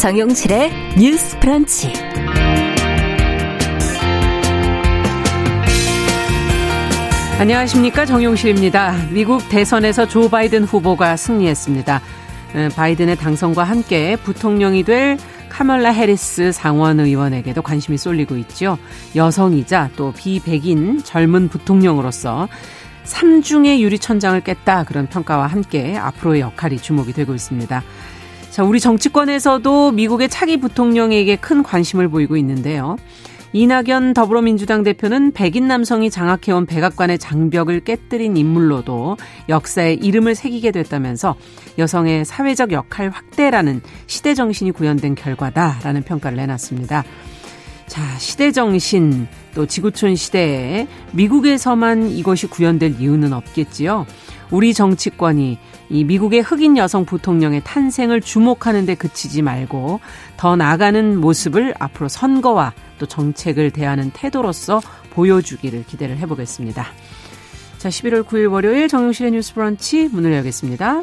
정용실의 뉴스 프런치. 안녕하십니까. 정용실입니다. 미국 대선에서 조 바이든 후보가 승리했습니다. 바이든의 당선과 함께 부통령이 될 카멀라 해리스 상원 의원에게도 관심이 쏠리고 있죠. 여성이자 또 비백인 젊은 부통령으로서 3중의 유리천장을 깼다 그런 평가와 함께 앞으로의 역할이 주목이 되고 있습니다. 자, 우리 정치권에서도 미국의 차기 부통령에게 큰 관심을 보이고 있는데요. 이낙연 더불어민주당 대표는 백인 남성이 장악해온 백악관의 장벽을 깨뜨린 인물로도 역사에 이름을 새기게 됐다면서 여성의 사회적 역할 확대라는 시대 정신이 구현된 결과다라는 평가를 내놨습니다. 자, 시대 정신 또 지구촌 시대에 미국에서만 이것이 구현될 이유는 없겠지요. 우리 정치권이 이 미국의 흑인 여성 부통령의 탄생을 주목하는 데 그치지 말고 더 나아가는 모습을 앞으로 선거와 또 정책을 대하는 태도로서 보여주기를 기대를 해보겠습니다. 자, 11월 9일 월요일 정용실의 뉴스 브런치 문을 열겠습니다.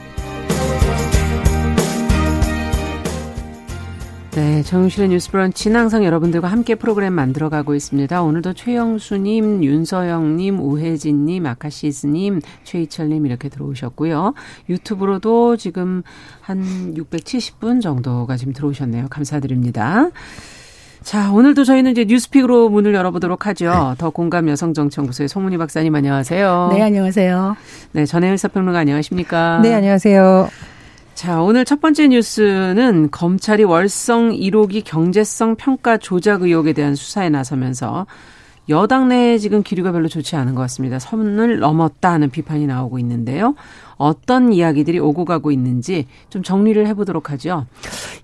네, 정용실의 뉴스 브런치는 항상 여러분들과 함께 프로그램 만들어가고 있습니다. 오늘도 최영수님, 윤서영님, 우혜진님, 아카시스님, 최희철님 이렇게 들어오셨고요. 유튜브로도 지금 한 670분 정도가 지금 들어오셨네요. 감사드립니다. 자, 오늘도 저희는 이제 뉴스픽으로 문을 열어보도록 하죠. 네. 더 공감 여성정치연구소의 송문희 박사님 안녕하세요. 네, 안녕하세요. 네, 전혜일 사평론가 안녕하십니까? 네, 안녕하세요. 자, 오늘 첫 번째 뉴스는 검찰이 월성 1호기 경제성 평가 조작 의혹에 대한 수사에 나서면서 여당 내에 지금 기류가 별로 좋지 않은 것 같습니다. 선을 넘었다 하는 비판이 나오고 있는데요. 어떤 이야기들이 오고 가고 있는지 좀 정리를 해보도록 하죠.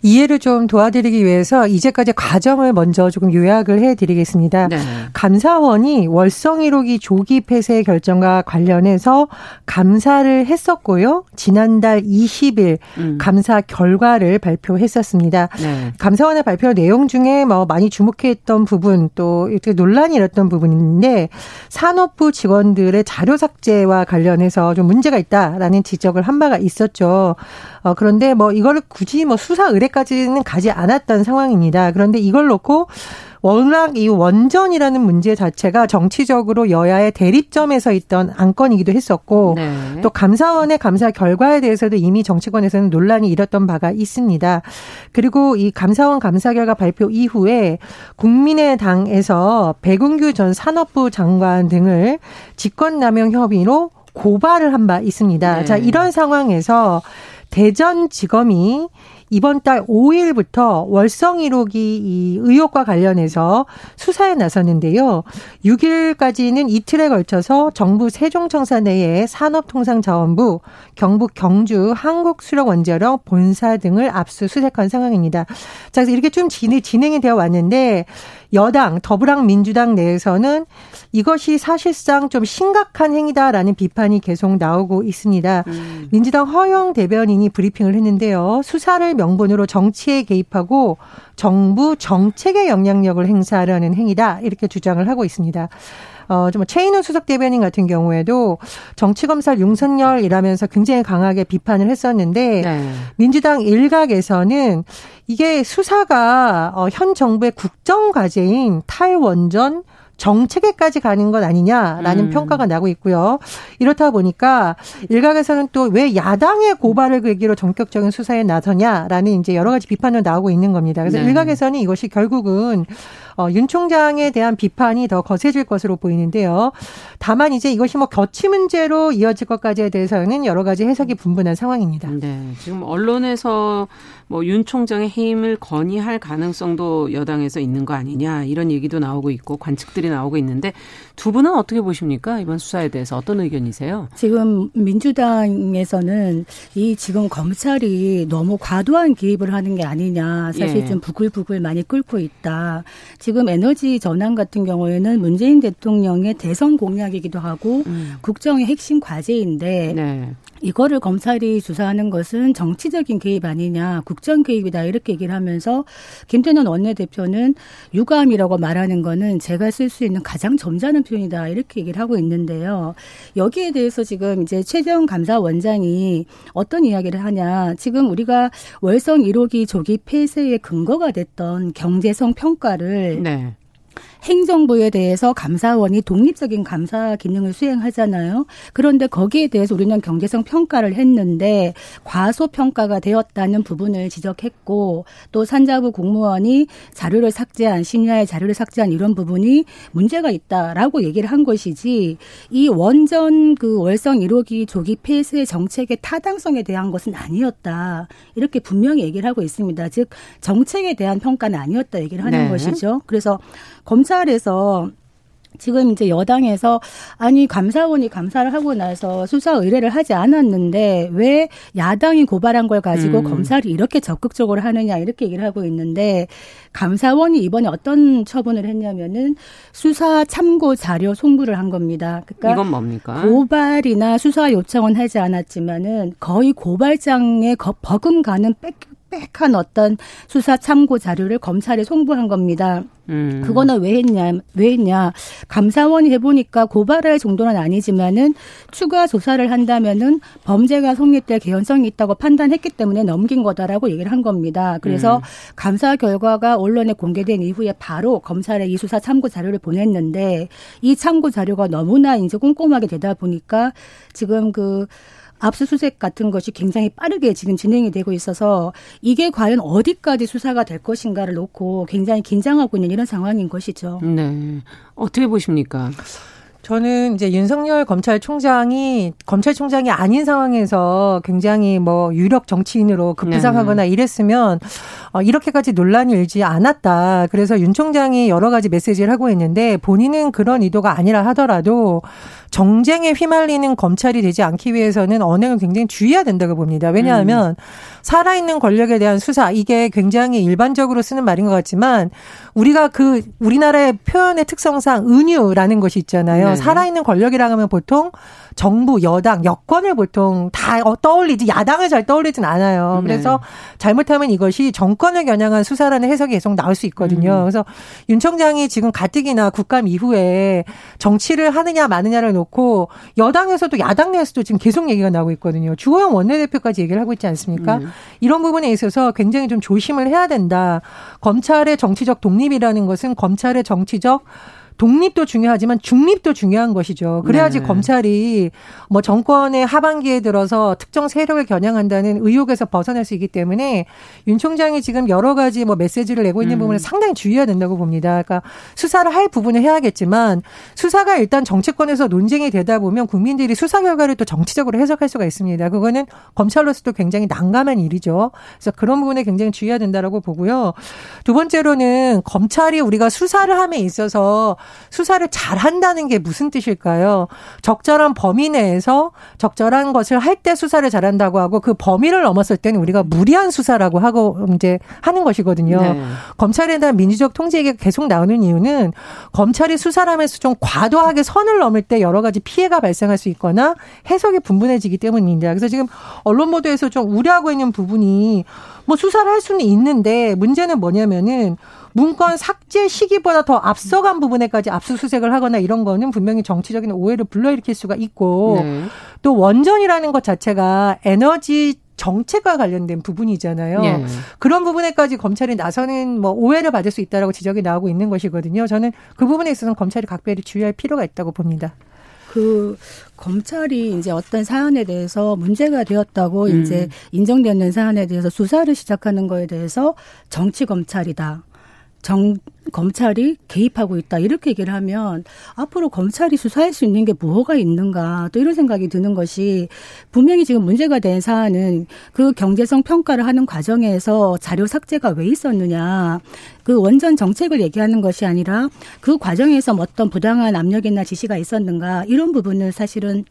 이해를 좀 도와드리기 위해서 이제까지 과정을 먼저 조금 요약을 해드리겠습니다. 네. 감사원이 월성 1호기 조기 폐쇄 결정과 관련해서 감사를 했었고요. 지난달 20일 음. 감사 결과를 발표했었습니다. 네. 감사원의 발표 내용 중에 뭐 많이 주목했던 부분 또 이렇게 논란이 일었던 부분인데 산업부 직원들의 자료 삭제와 관련해서 좀 문제가 있다. 라는 지적을 한 바가 있었죠. 어, 그런데 뭐 이거를 굳이 뭐 수사 의뢰까지는 가지 않았던 상황입니다. 그런데 이걸 놓고 워낙 이 원전이라는 문제 자체가 정치적으로 여야의 대립점에서 있던 안건이기도 했었고 네. 또 감사원의 감사 결과에 대해서도 이미 정치권에서는 논란이 일었던 바가 있습니다. 그리고 이 감사원 감사 결과 발표 이후에 국민의당에서 백운규 전 산업부 장관 등을 직권남용 혐의로 고발을 한 바 있습니다. 네. 자, 이런 상황에서 대전지검이 이번 달 5일부터 월성 1호기 이 의혹과 관련해서 수사에 나섰는데요. 6일까지는 이틀에 걸쳐서 정부 세종청사 내에 산업통상자원부, 경북 경주 한국수력원자력 본사 등을 압수수색한 상황입니다. 자, 그래서 이렇게 좀 진행이 되어 왔는데 여당 더불어민주당 내에서는 이것이 사실상 좀 심각한 행위다라는 비판이 계속 나오고 있습니다. 음. 민주당 허영 대변인이 브리핑을 했는데요. 수사를 명분으로 정치에 개입하고 정부 정책의 영향력을 행사하려는 행위다 이렇게 주장을 하고 있습니다. 어, 좀 최인호 수석 대변인 같은 경우에도 정치검사 윤석열이라면서 굉장히 강하게 비판을 했었는데 네. 민주당 일각에서는 이게 수사가 어, 현 정부의 국정 과제인 탈원전 정책에까지 가는 것 아니냐라는 음. 평가가 나고 있고요. 이렇다 보니까 일각에서는 또 왜 야당의 고발을 계기로 전격적인 수사에 나서냐라는 이제 여러 가지 비판도 나오고 있는 겁니다. 그래서 네. 일각에서는 이것이 결국은 어, 윤 총장에 대한 비판이 더 거세질 것으로 보이는데요. 다만 이제 이것이 뭐 거치 문제로 이어질 것까지에 대해서는 여러 가지 해석이 분분한 상황입니다. 네. 지금 언론에서 뭐 윤 총장의 해임을 건의할 가능성도 여당에서 있는 거 아니냐 이런 얘기도 나오고 있고 관측들이 나오고 있는데 두 분은 어떻게 보십니까? 이번 수사에 대해서 어떤 의견이세요? 지금 민주당에서는 이 지금 검찰이 너무 과도한 개입을 하는 게 아니냐 사실 예. 좀 부글부글 많이 끓고 있다. 지금 에너지 전환 같은 경우에는 문재인 대통령의 대선 공약이기도 하고 음. 국정의 핵심 과제인데 네. 이거를 검찰이 수사하는 것은 정치적인 개입 아니냐, 국정 개입이다 이렇게 얘기를 하면서 김태년 원내대표는 유감이라고 말하는 거는 제가 쓸 수 있는 가장 점잖은 표현이다 이렇게 얘기를 하고 있는데요. 여기에 대해서 지금 이제 최재형 감사원장이 어떤 이야기를 하냐, 지금 우리가 월성 1호기 조기 폐쇄의 근거가 됐던 경제성 평가를 네. 행정부에 대해서 감사원이 독립적인 감사 기능을 수행하잖아요. 그런데 거기에 대해서 우리는 경제성 평가를 했는데 과소평가가 되었다는 부분을 지적했고 또 산자부 공무원이 자료를 삭제한 심야의 자료를 삭제한 이런 부분이 문제가 있다라고 얘기를 한 것이지 이 원전 그 월성 1호기 조기 폐쇄 정책의 타당성에 대한 것은 아니었다. 이렇게 분명히 얘기를 하고 있습니다. 즉 정책에 대한 평가는 아니었다 얘기를 하는 네. 것이죠. 그래서 검 찰에서 지금 이제 여당에서 아니 감사원이 감사를 하고 나서 수사 의뢰를 하지 않았는데 왜 야당이 고발한 걸 가지고 음. 검찰이 이렇게 적극적으로 하느냐 이렇게 얘기를 하고 있는데 감사원이 이번에 어떤 처분을 했냐면은 수사 참고 자료 송부를 한 겁니다. 그러니까 이건 뭡니까? 고발이나 수사 요청은 하지 않았지만은 거의 고발장에 버금가는 빽 빽빽한 어떤 수사 참고 자료를 검찰에 송부한 겁니다. 음. 그거는 왜 했냐, 왜 했냐. 감사원이 해보니까 고발할 정도는 아니지만은 추가 조사를 한다면은 범죄가 성립될 개연성이 있다고 판단했기 때문에 넘긴 거다라고 얘기를 한 겁니다. 그래서 음. 감사 결과가 언론에 공개된 이후에 바로 검찰에 이 수사 참고 자료를 보냈는데 이 참고 자료가 너무나 이제 꼼꼼하게 되다 보니까 지금 그 압수수색 같은 것이 굉장히 빠르게 지금 진행이 되고 있어서 이게 과연 어디까지 수사가 될 것인가를 놓고 굉장히 긴장하고 있는 이런 상황인 것이죠. 네. 어떻게 보십니까? 저는 이제 윤석열 검찰총장이 검찰총장이 아닌 상황에서 굉장히 뭐 유력 정치인으로 급부상하거나 네. 이랬으면 어, 이렇게까지 논란이 일지 않았다. 그래서 윤 총장이 여러 가지 메시지를 하고 있는데 본인은 그런 의도가 아니라 하더라도 정쟁에 휘말리는 검찰이 되지 않기 위해서는 언행을 굉장히 주의해야 된다고 봅니다. 왜냐하면 음. 살아있는 권력에 대한 수사 이게 굉장히 일반적으로 쓰는 말인 것 같지만 우리가 그 우리나라의 표현의 특성상 은유라는 것이 있잖아요. 네. 살아있는 권력이라 하면 보통 정부, 여당, 여권을 보통 다 떠올리지 야당을 잘 떠올리진 않아요. 네. 그래서 잘못하면 이것이 정권을 겨냥한 수사라는 해석이 계속 나올 수 있거든요. 음. 그래서 윤 총장이 지금 가뜩이나 국감 이후에 정치를 하느냐 마느냐를 놓고 여당에서도 야당 내에서도 지금 계속 얘기가 나오고 있거든요. 주호영 원내대표까지 얘기를 하고 있지 않습니까? 음. 이런 부분에 있어서 굉장히 좀 조심을 해야 된다. 검찰의 정치적 독립이라는 것은 검찰의 정치적 독립도 중요하지만 중립도 중요한 것이죠. 그래야지 네. 검찰이 뭐 정권의 하반기에 들어서 특정 세력을 겨냥한다는 의혹에서 벗어날 수 있기 때문에 윤 총장이 지금 여러 가지 뭐 메시지를 내고 있는 음. 부분을 상당히 주의해야 된다고 봅니다. 그러니까 수사를 할 부분을 해야겠지만 수사가 일단 정치권에서 논쟁이 되다 보면 국민들이 수사 결과를 또 정치적으로 해석할 수가 있습니다. 그거는 검찰로서도 굉장히 난감한 일이죠. 그래서 그런 부분에 굉장히 주의해야 된다라고 보고요. 두 번째로는 검찰이 우리가 수사를 함에 있어서 수사를 잘 한다는 게 무슨 뜻일까요? 적절한 범위 내에서 적절한 것을 할 때 수사를 잘한다고 하고 그 범위를 넘었을 때는 우리가 무리한 수사라고 하고 이제 하는 것이거든요. 네. 검찰에 대한 민주적 통제 얘기가 계속 나오는 이유는 검찰이 수사를 하면서 좀 과도하게 선을 넘을 때 여러 가지 피해가 발생할 수 있거나 해석이 분분해지기 때문입니다. 그래서 지금 언론 보도에서 좀 우려하고 있는 부분이 뭐 수사를 할 수는 있는데 문제는 뭐냐면은 문건 삭제 시기보다 더 앞서간 부분에까지 압수수색을 하거나 이런 거는 분명히 정치적인 오해를 불러일으킬 수가 있고 네. 또 원전이라는 것 자체가 에너지 정책과 관련된 부분이잖아요. 예. 그런 부분에까지 검찰이 나서는 뭐 오해를 받을 수 있다라고 지적이 나오고 있는 것이거든요. 저는 그 부분에 있어서는 검찰이 각별히 주의할 필요가 있다고 봅니다. 그 검찰이 이제 어떤 사안에 대해서 문제가 되었다고 음. 이제 인정되는 사안에 대해서 수사를 시작하는 거에 대해서 정치 검찰이다. 정 검찰이 개입하고 있다. 이렇게 얘기를 하면 앞으로 검찰이 수사할 수 있는 게 뭐가 있는가 또 이런 생각이 드는 것이 분명히 지금 문제가 된 사안은 그 경제성 평가를 하는 과정에서 자료 삭제가 왜 있었느냐. 그 원전 정책을 얘기하는 것이 아니라 그 과정에서 어떤 부당한 압력이나 지시가 있었는가 이런 부분은 사실은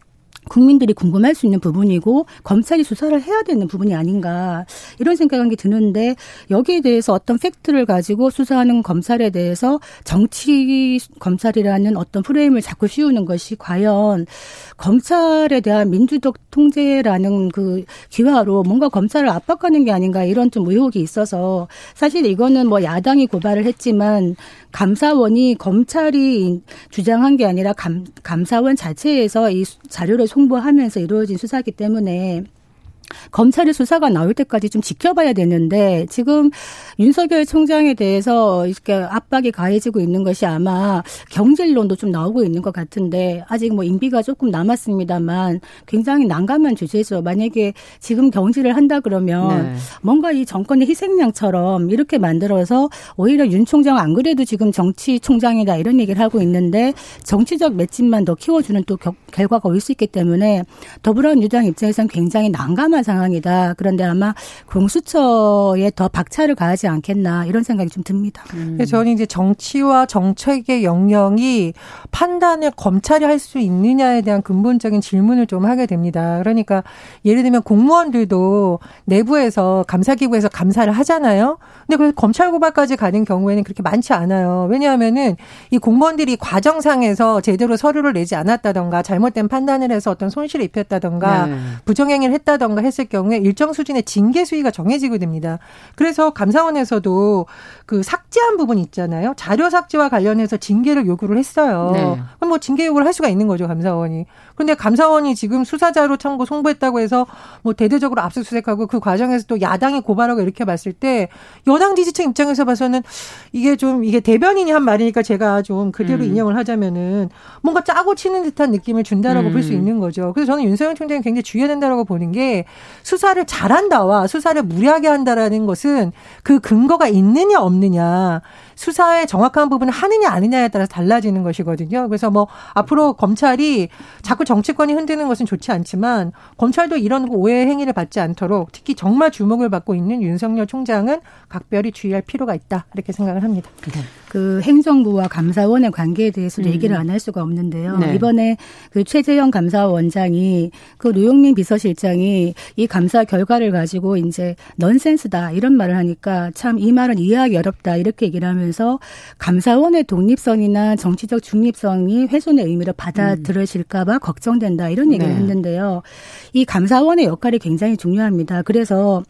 국민들이 궁금할 수 있는 부분이고 검찰이 수사를 해야 되는 부분이 아닌가 이런 생각이 드는데 여기에 대해서 어떤 팩트를 가지고 수사하는 검찰에 대해서 정치 검찰이라는 어떤 프레임을 자꾸 씌우는 것이 과연 검찰에 대한 민주적 통제라는 그 기화로 뭔가 검찰을 압박하는 게 아닌가 이런 좀 의혹이 있어서 사실 이거는 뭐 야당이 고발을 했지만 감사원이 검찰이 주장한 게 아니라 감, 감사원 자체에서 이 자료를 송부하면서 이루어진 수사기 때문에 검찰의 수사가 나올 때까지 좀 지켜봐야 되는데 지금 윤석열 총장에 대해서 이렇게 압박이 가해지고 있는 것이 아마 경질론도 좀 나오고 있는 것 같은데 아직 뭐 임기가 조금 남았습니다만 굉장히 난감한 주제죠. 만약에 지금 경질을 한다 그러면 네. 뭔가 이 정권의 희생양처럼 이렇게 만들어서 오히려 윤 총장 안 그래도 지금 정치 총장이다 이런 얘기를 하고 있는데 정치적 맷집만 더 키워주는 또 결과가 올 수 있기 때문에 더불어민주당 입장에서는 굉장히 난감한 위험한 상황이다. 그런데 아마 공수처에 더 박차를 가하지 않겠나 이런 생각이 좀 듭니다. 음. 저는 이제 정치와 정책의 영역이 판단을 검찰이 할 수 있느냐에 대한 근본적인 질문을 좀 하게 됩니다. 그러니까 예를 들면 공무원들도 내부에서 감사기구에서 감사를 하잖아요. 근데 그 검찰 고발까지 가는 경우에는 그렇게 많지 않아요. 왜냐하면은 이 공무원들이 과정상에서 제대로 서류를 내지 않았다던가 잘못된 판단을 해서 어떤 손실을 입혔다던가 네. 부정행위를 했다던가 했을 경우에 일정 수준의 징계 수위가 정해지게 됩니다. 그래서 감사원에서도 그 삭제한 부분 있잖아요. 자료 삭제와 관련해서 징계를 요구를 했어요. 네. 그럼 뭐 징계 요구를 할 수가 있는 거죠, 감사원이. 그런데 감사원이 지금 수사자료 참고 송부했다고 해서 뭐 대대적으로 압수수색하고 그 과정에서 또 야당이 고발하고 이렇게 봤을 때 여당 지지층 입장에서 봐서는 이게 좀 이게 대변인이 한 말이니까 제가 좀 그대로 음. 인용을 하자면은 뭔가 짜고 치는 듯한 느낌을 준다라고 음. 볼수 있는 거죠. 그래서 저는 윤석열 총장이 굉장히 주의해야 된다라고 보는 게 수사를 잘한다와 수사를 무리하게 한다라는 것은 그 근거가 있느냐 없느냐 수사의 정확한 부분을 하느냐 아니냐에 따라서 달라지는 것이거든요. 그래서 뭐 앞으로 검찰이 자꾸 정치권이 흔드는 것은 좋지 않지만 검찰도 이런 오해 행위를 받지 않도록 특히 정말 주목을 받고 있는 윤석열 총장은 각별히 주의할 필요가 있다 이렇게 생각을 합니다. 네. 그 행정부와 감사원의 관계에 대해서 음. 얘기를 안 할 수가 없는데요. 네. 이번에 그 최재형 감사원장이 그 노영민 비서실장이 이 감사 결과를 가지고 이제 넌센스다 이런 말을 하니까 참 이 말은 이해하기 어렵다 이렇게 얘기를 하면서 감사원의 독립성이나 정치적 중립성이 훼손의 의미로 받아들여질까봐 음. 걱정된다 이런 얘기를 네. 했는데요. 이 감사원의 역할이 굉장히 중요합니다. 그래서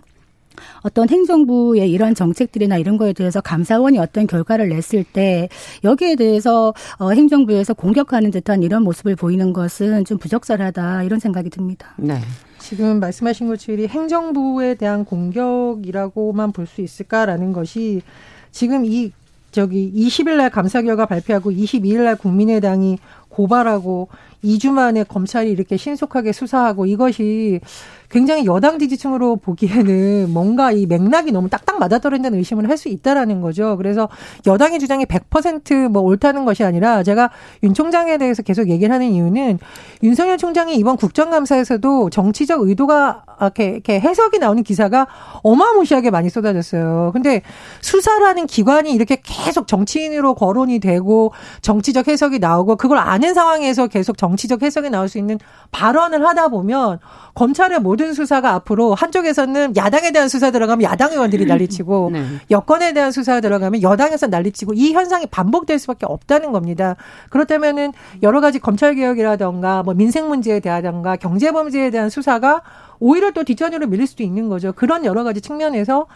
어떤 행정부의 이런 정책들이나 이런 거에 대해서 감사원이 어떤 결과를 냈을 때 여기에 대해서 어, 행정부에서 공격하는 듯한 이런 모습을 보이는 것은 좀 부적절하다 이런 생각이 듭니다. 네. 지금 말씀하신 것처럼 행정부에 대한 공격이라고만 볼 수 있을까라는 것이 지금 이 저기 20일 날 감사 결과 발표하고 22일 날 국민의당이 고발하고 2주 만에 검찰이 이렇게 신속하게 수사하고 이것이 굉장히 여당 지지층으로 보기에는 뭔가 이 맥락이 너무 딱딱 맞아떨어진다는 의심을 할 수 있다라는 거죠. 그래서 여당의 주장이 100%뭐 옳다는 것이 아니라 제가 윤 총장에 대해서 계속 얘기를 하는 이유는 윤석열 총장이 이번 국정감사에서도 정치적 의도가 이렇게, 이렇게 해석이 나오는 기사가 어마무시하게 많이 쏟아졌어요. 근데 수사라는 기관이 이렇게 계속 정치인으로 거론이 되고 정치적 해석이 나오고 그걸 아는 상황에서 계속 정 치적 해석이 나올 수 있는 발언을 하다 보면 검찰의 모든 수사가 앞으로 한쪽에서는 야당에 대한 수사 들어가면 야당 의원들이 난리치고 네. 여권에 대한 수사 들어가면 여당에서 난리치고 이 현상이 반복될 수밖에 없다는 겁니다. 그렇다면은 여러 가지 검찰 개혁이라던가 뭐 민생 문제에 대하던가 경제 범죄에 대한 수사가 오히려 또 뒷전으로 밀릴 수도 있는 거죠. 그런 여러 가지 측면에서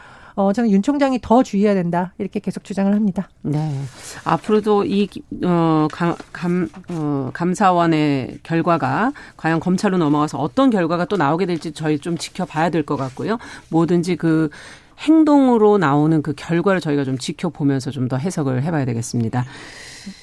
어, 저는 윤 총장이 더 주의해야 된다. 이렇게 계속 주장을 합니다. 네. 앞으로도 이, 어, 감, 감, 어, 감사원의 결과가 과연 검찰로 넘어가서 어떤 결과가 또 나오게 될지 저희 좀 지켜봐야 될 것 같고요. 뭐든지 그 행동으로 나오는 그 결과를 저희가 좀 지켜보면서 좀 더 해석을 해봐야 되겠습니다.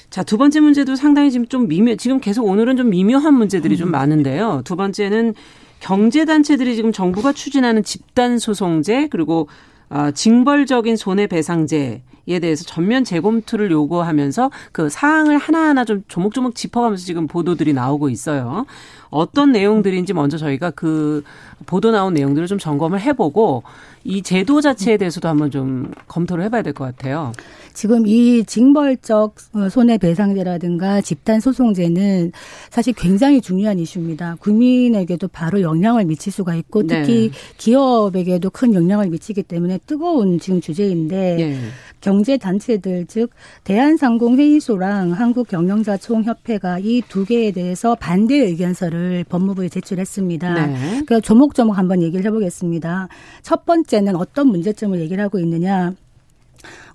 자, 두 번째 문제도 상당히 지금 좀 미묘, 지금 계속 오늘은 좀 미묘한 문제들이 좀 많은데요. 두 번째는 경제단체들이 지금 정부가 추진하는 집단소송제, 그리고 어, 징벌적인 손해배상제 에 대해서 전면 재검토를 요구하면서 그 사항을 하나하나 좀 조목조목 짚어가면서 지금 보도들이 나오고 있어요. 어떤 내용들인지 먼저 저희가 그 보도 나온 내용들을 좀 점검을 해보고 이 제도 자체에 대해서도 한번 좀 검토를 해봐야 될 것 같아요. 지금 이 징벌적 손해배상제라든가 집단소송제는 사실 굉장히 중요한 이슈입니다. 국민에게도 바로 영향을 미칠 수가 있고 특히 네. 기업에게도 큰 영향을 미치기 때문에 뜨거운 지금 주제인데 네. 경제단체들 즉 대한상공회의소랑 한국경영자총협회가 이 두 개에 대해서 반대 의견서를 법무부에 제출했습니다. 네. 그러니까 조목조목 한번 얘기를 해보겠습니다. 첫 번째는 어떤 문제점을 얘기를 하고 있느냐.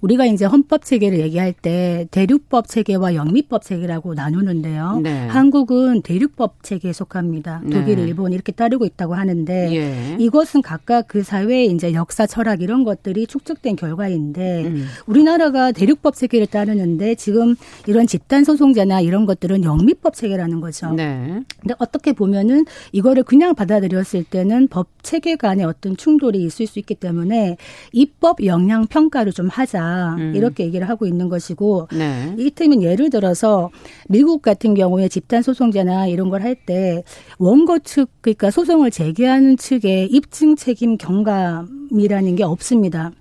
우리가 이제 헌법 체계를 얘기할 때 대륙법 체계와 영미법 체계라고 나누는데요. 네. 한국은 대륙법 체계에 속합니다. 독일, 네. 일본 이렇게 따르고 있다고 하는데 예. 이것은 각각 그 사회의 이제 역사, 철학 이런 것들이 축적된 결과인데 음. 우리나라가 대륙법 체계를 따르는데 지금 이런 집단 소송제나 이런 것들은 영미법 체계라는 거죠. 네. 근데 어떻게 보면은 이거를 그냥 받아들였을 때는 법 체계 간의 어떤 충돌이 있을 수 있기 때문에 입법 영향 평가를 좀 하자. 음. 이렇게 얘기를 하고 있는 것이고 네. 이를테면 예를 들어서 미국 같은 경우에 집단 소송제나 이런 걸 할 때 원고 측 그러니까 소송을 제기하는 측의 입증 책임 경감이라는 게 없습니다.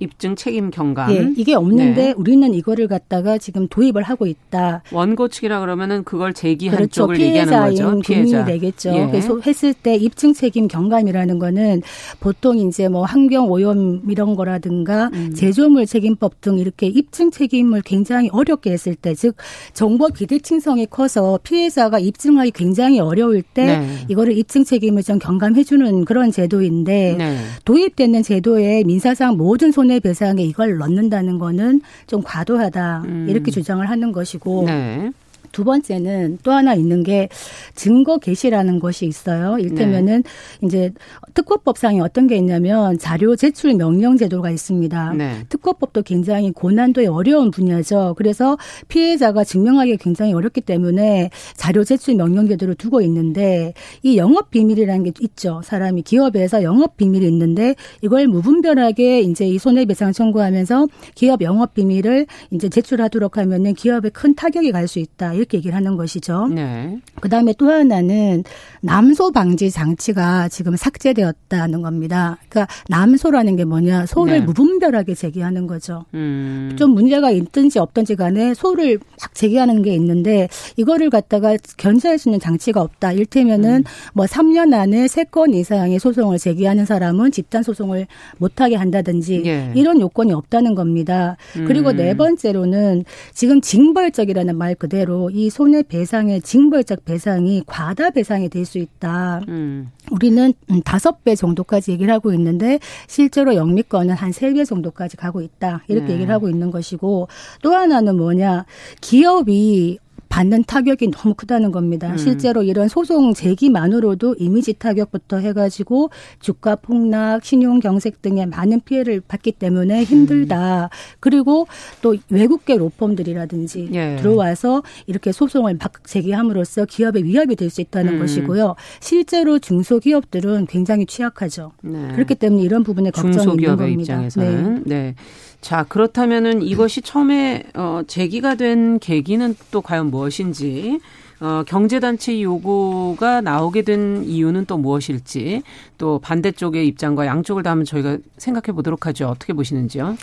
입증 책임 경감. 예, 이게 없는데 네. 우리는 이거를 갖다가 지금 도입을 하고 있다. 원고 측이라 그러면은 그걸 제기한 그렇죠. 쪽을 얘기하는 거죠. 피해자. 국민이 내겠죠. 예. 그래서 했을 때 입증 책임 경감이라는 거는 보통 이제 뭐 환경 오염 이런 거라든가 음. 제조물 책임법 등 이렇게 입증 책임을 굉장히 어렵게 했을 때, 즉 정보 기대칭성이 커서 피해자가 입증하기 굉장히 어려울 때 네. 이거를 입증 책임을 좀 경감해주는 그런 제도인데 네. 도입되는 제도에 민사상 모든 손 손해배상에 이걸 넣는다는 거는 좀 과도하다 음. 이렇게 주장을 하는 것이고 네. 두 번째는 또 하나 있는 게 증거 개시라는 것이 있어요. 일테면은 네. 이제 특허법상에 어떤 게 있냐면 자료 제출 명령 제도가 있습니다. 네. 특허법도 굉장히 고난도의 어려운 분야죠. 그래서 피해자가 증명하기 굉장히 어렵기 때문에 자료 제출 명령 제도를 두고 있는데 이 영업 비밀이라는 게 있죠. 사람이 기업에서 영업 비밀이 있는데 이걸 무분별하게 이제 이 손해배상 청구하면서 기업 영업 비밀을 이제 제출하도록 하면은 기업에 큰 타격이 갈 수 있다. 이렇게 얘기를 하는 것이죠. 네. 그다음에 또 하나는 남소 방지 장치가 지금 삭제되었다는 겁니다. 그러니까 남소라는 게 뭐냐? 소를 네. 무분별하게 제기하는 거죠. 음. 좀 문제가 있든지 없든지 간에 소를 막 제기하는 게 있는데 이거를 갖다가 견제할 수 있는 장치가 없다. 일테면은 음. 뭐 3년 안에 3건 이상의 소송을 제기하는 사람은 집단 소송을 못 하게 한다든지 예. 이런 요건이 없다는 겁니다. 그리고 네 음. 네 번째로는 지금 징벌적이라는 말 그대로 이 손해 배상의 징벌적 배상이 과다 배상이 될 수 있다. 음. 우리는 다섯 배 정도까지 얘기를 하고 있는데 실제로 영미권은 한 세 배 정도까지 가고 있다. 이렇게 네. 얘기를 하고 있는 것이고 또 하나는 뭐냐 기업이 받는 타격이 너무 크다는 겁니다. 음. 실제로 이런 소송 제기만으로도 이미지 타격부터 해가지고 주가 폭락, 신용 경색 등의 많은 피해를 받기 때문에 힘들다. 음. 그리고 또 외국계 로펌들이라든지 예. 들어와서 이렇게 소송을 막 제기함으로써 기업에 위협이 될 수 있다는 음. 것이고요. 실제로 중소기업들은 굉장히 취약하죠. 네. 그렇기 때문에 이런 부분에 걱정이 있는 겁니다. 입장에서는. 네. 네. 자, 그렇다면은 이것이 처음에 어 제기가 된 계기는 또 과연 무엇인지 어, 경제단체 요구가 나오게 된 이유는 또 무엇일지 또 반대쪽의 입장과 양쪽을 다 한번 저희가 생각해 보도록 하죠. 어떻게 보시는지요?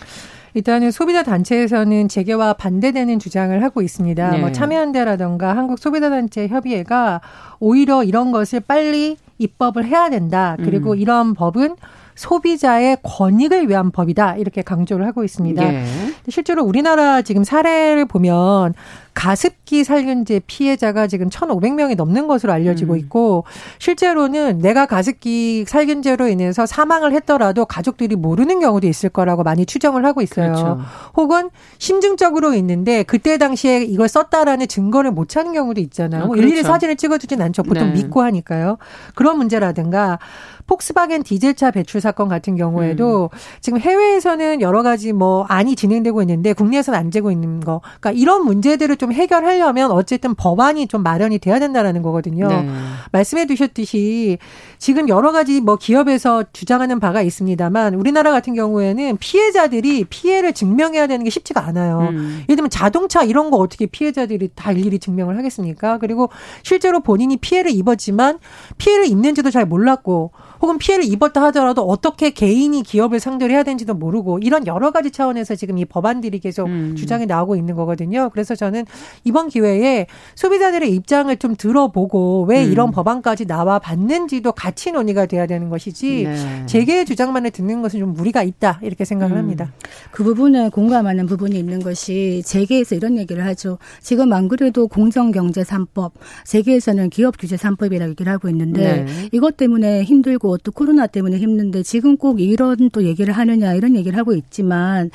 일단은 소비자 단체에서는 재개와 반대되는 주장을 하고 있습니다. 네. 뭐 참여연대라던가 한국 소비자 단체 협의회가 오히려 이런 것을 빨리 입법을 해야 된다. 그리고 음. 이런 법은 소비자의 권익을 위한 법이다 이렇게 강조를 하고 있습니다. 예. 실제로 우리나라 지금 사례를 보면 가습기 살균제 피해자가 지금 1,500명이 넘는 것으로 알려지고 음. 있고 실제로는 내가 가습기 살균제로 인해서 사망을 했더라도 가족들이 모르는 경우도 있을 거라고 많이 추정을 하고 있어요. 그렇죠. 혹은 심증적으로 있는데 그때 당시에 이걸 썼다라는 증거를 못 찾는 경우도 있잖아요. 어, 그렇죠. 일일이 사진을 찍어주진 않죠. 보통 네. 믿고 하니까요. 그런 문제라든가 폭스바겐 디젤차 배출 사건 같은 경우에도 음. 지금 해외에서는 여러 가지 뭐 안이 진행되고 있는데 국내에서는 안 되고 있는 거. 그러니까 이런 문제들을 좀좀 해결하려면 어쨌든 법안이 좀 마련이 돼야 된다라는 거거든요. 네. 말씀해 주셨듯이 지금 여러 가지 뭐 기업에서 주장하는 바가 있습니다만 우리나라 같은 경우에는 피해자들이 피해를 증명해야 되는 게 쉽지가 않아요. 음. 예를 들면 자동차 이런 거 어떻게 피해자들이 다 일일이 증명을 하겠습니까? 그리고 실제로 본인이 피해를 입었지만 피해를 입는지도 잘 몰랐고 혹은 피해를 입었다 하더라도 어떻게 개인이 기업을 상대로 해야 되는지도 모르고 이런 여러 가지 차원에서 지금 이 법안들이 계속 음. 주장이 나오고 있는 거거든요. 그래서 저는 이번 기회에 소비자들의 입장을 좀 들어보고 왜 음. 이런 법안까지 나와 봤는지도 같이 논의가 돼야 되는 것이지 네. 재계의 주장만을 듣는 것은 좀 무리가 있다 이렇게 생각을 음. 합니다. 그 부분에 공감하는 부분이 있는 것이 재계에서 이런 얘기를 하죠. 지금 안 그래도 공정경제 3법, 재계에서는 기업규제 3법이라고 얘기를 하고 있는데 네. 이것 때문에 힘들고 또 코로나 때문에 힘든데 지금 꼭 이런 또 얘기를 하느냐 이런 얘기를 하고 있지만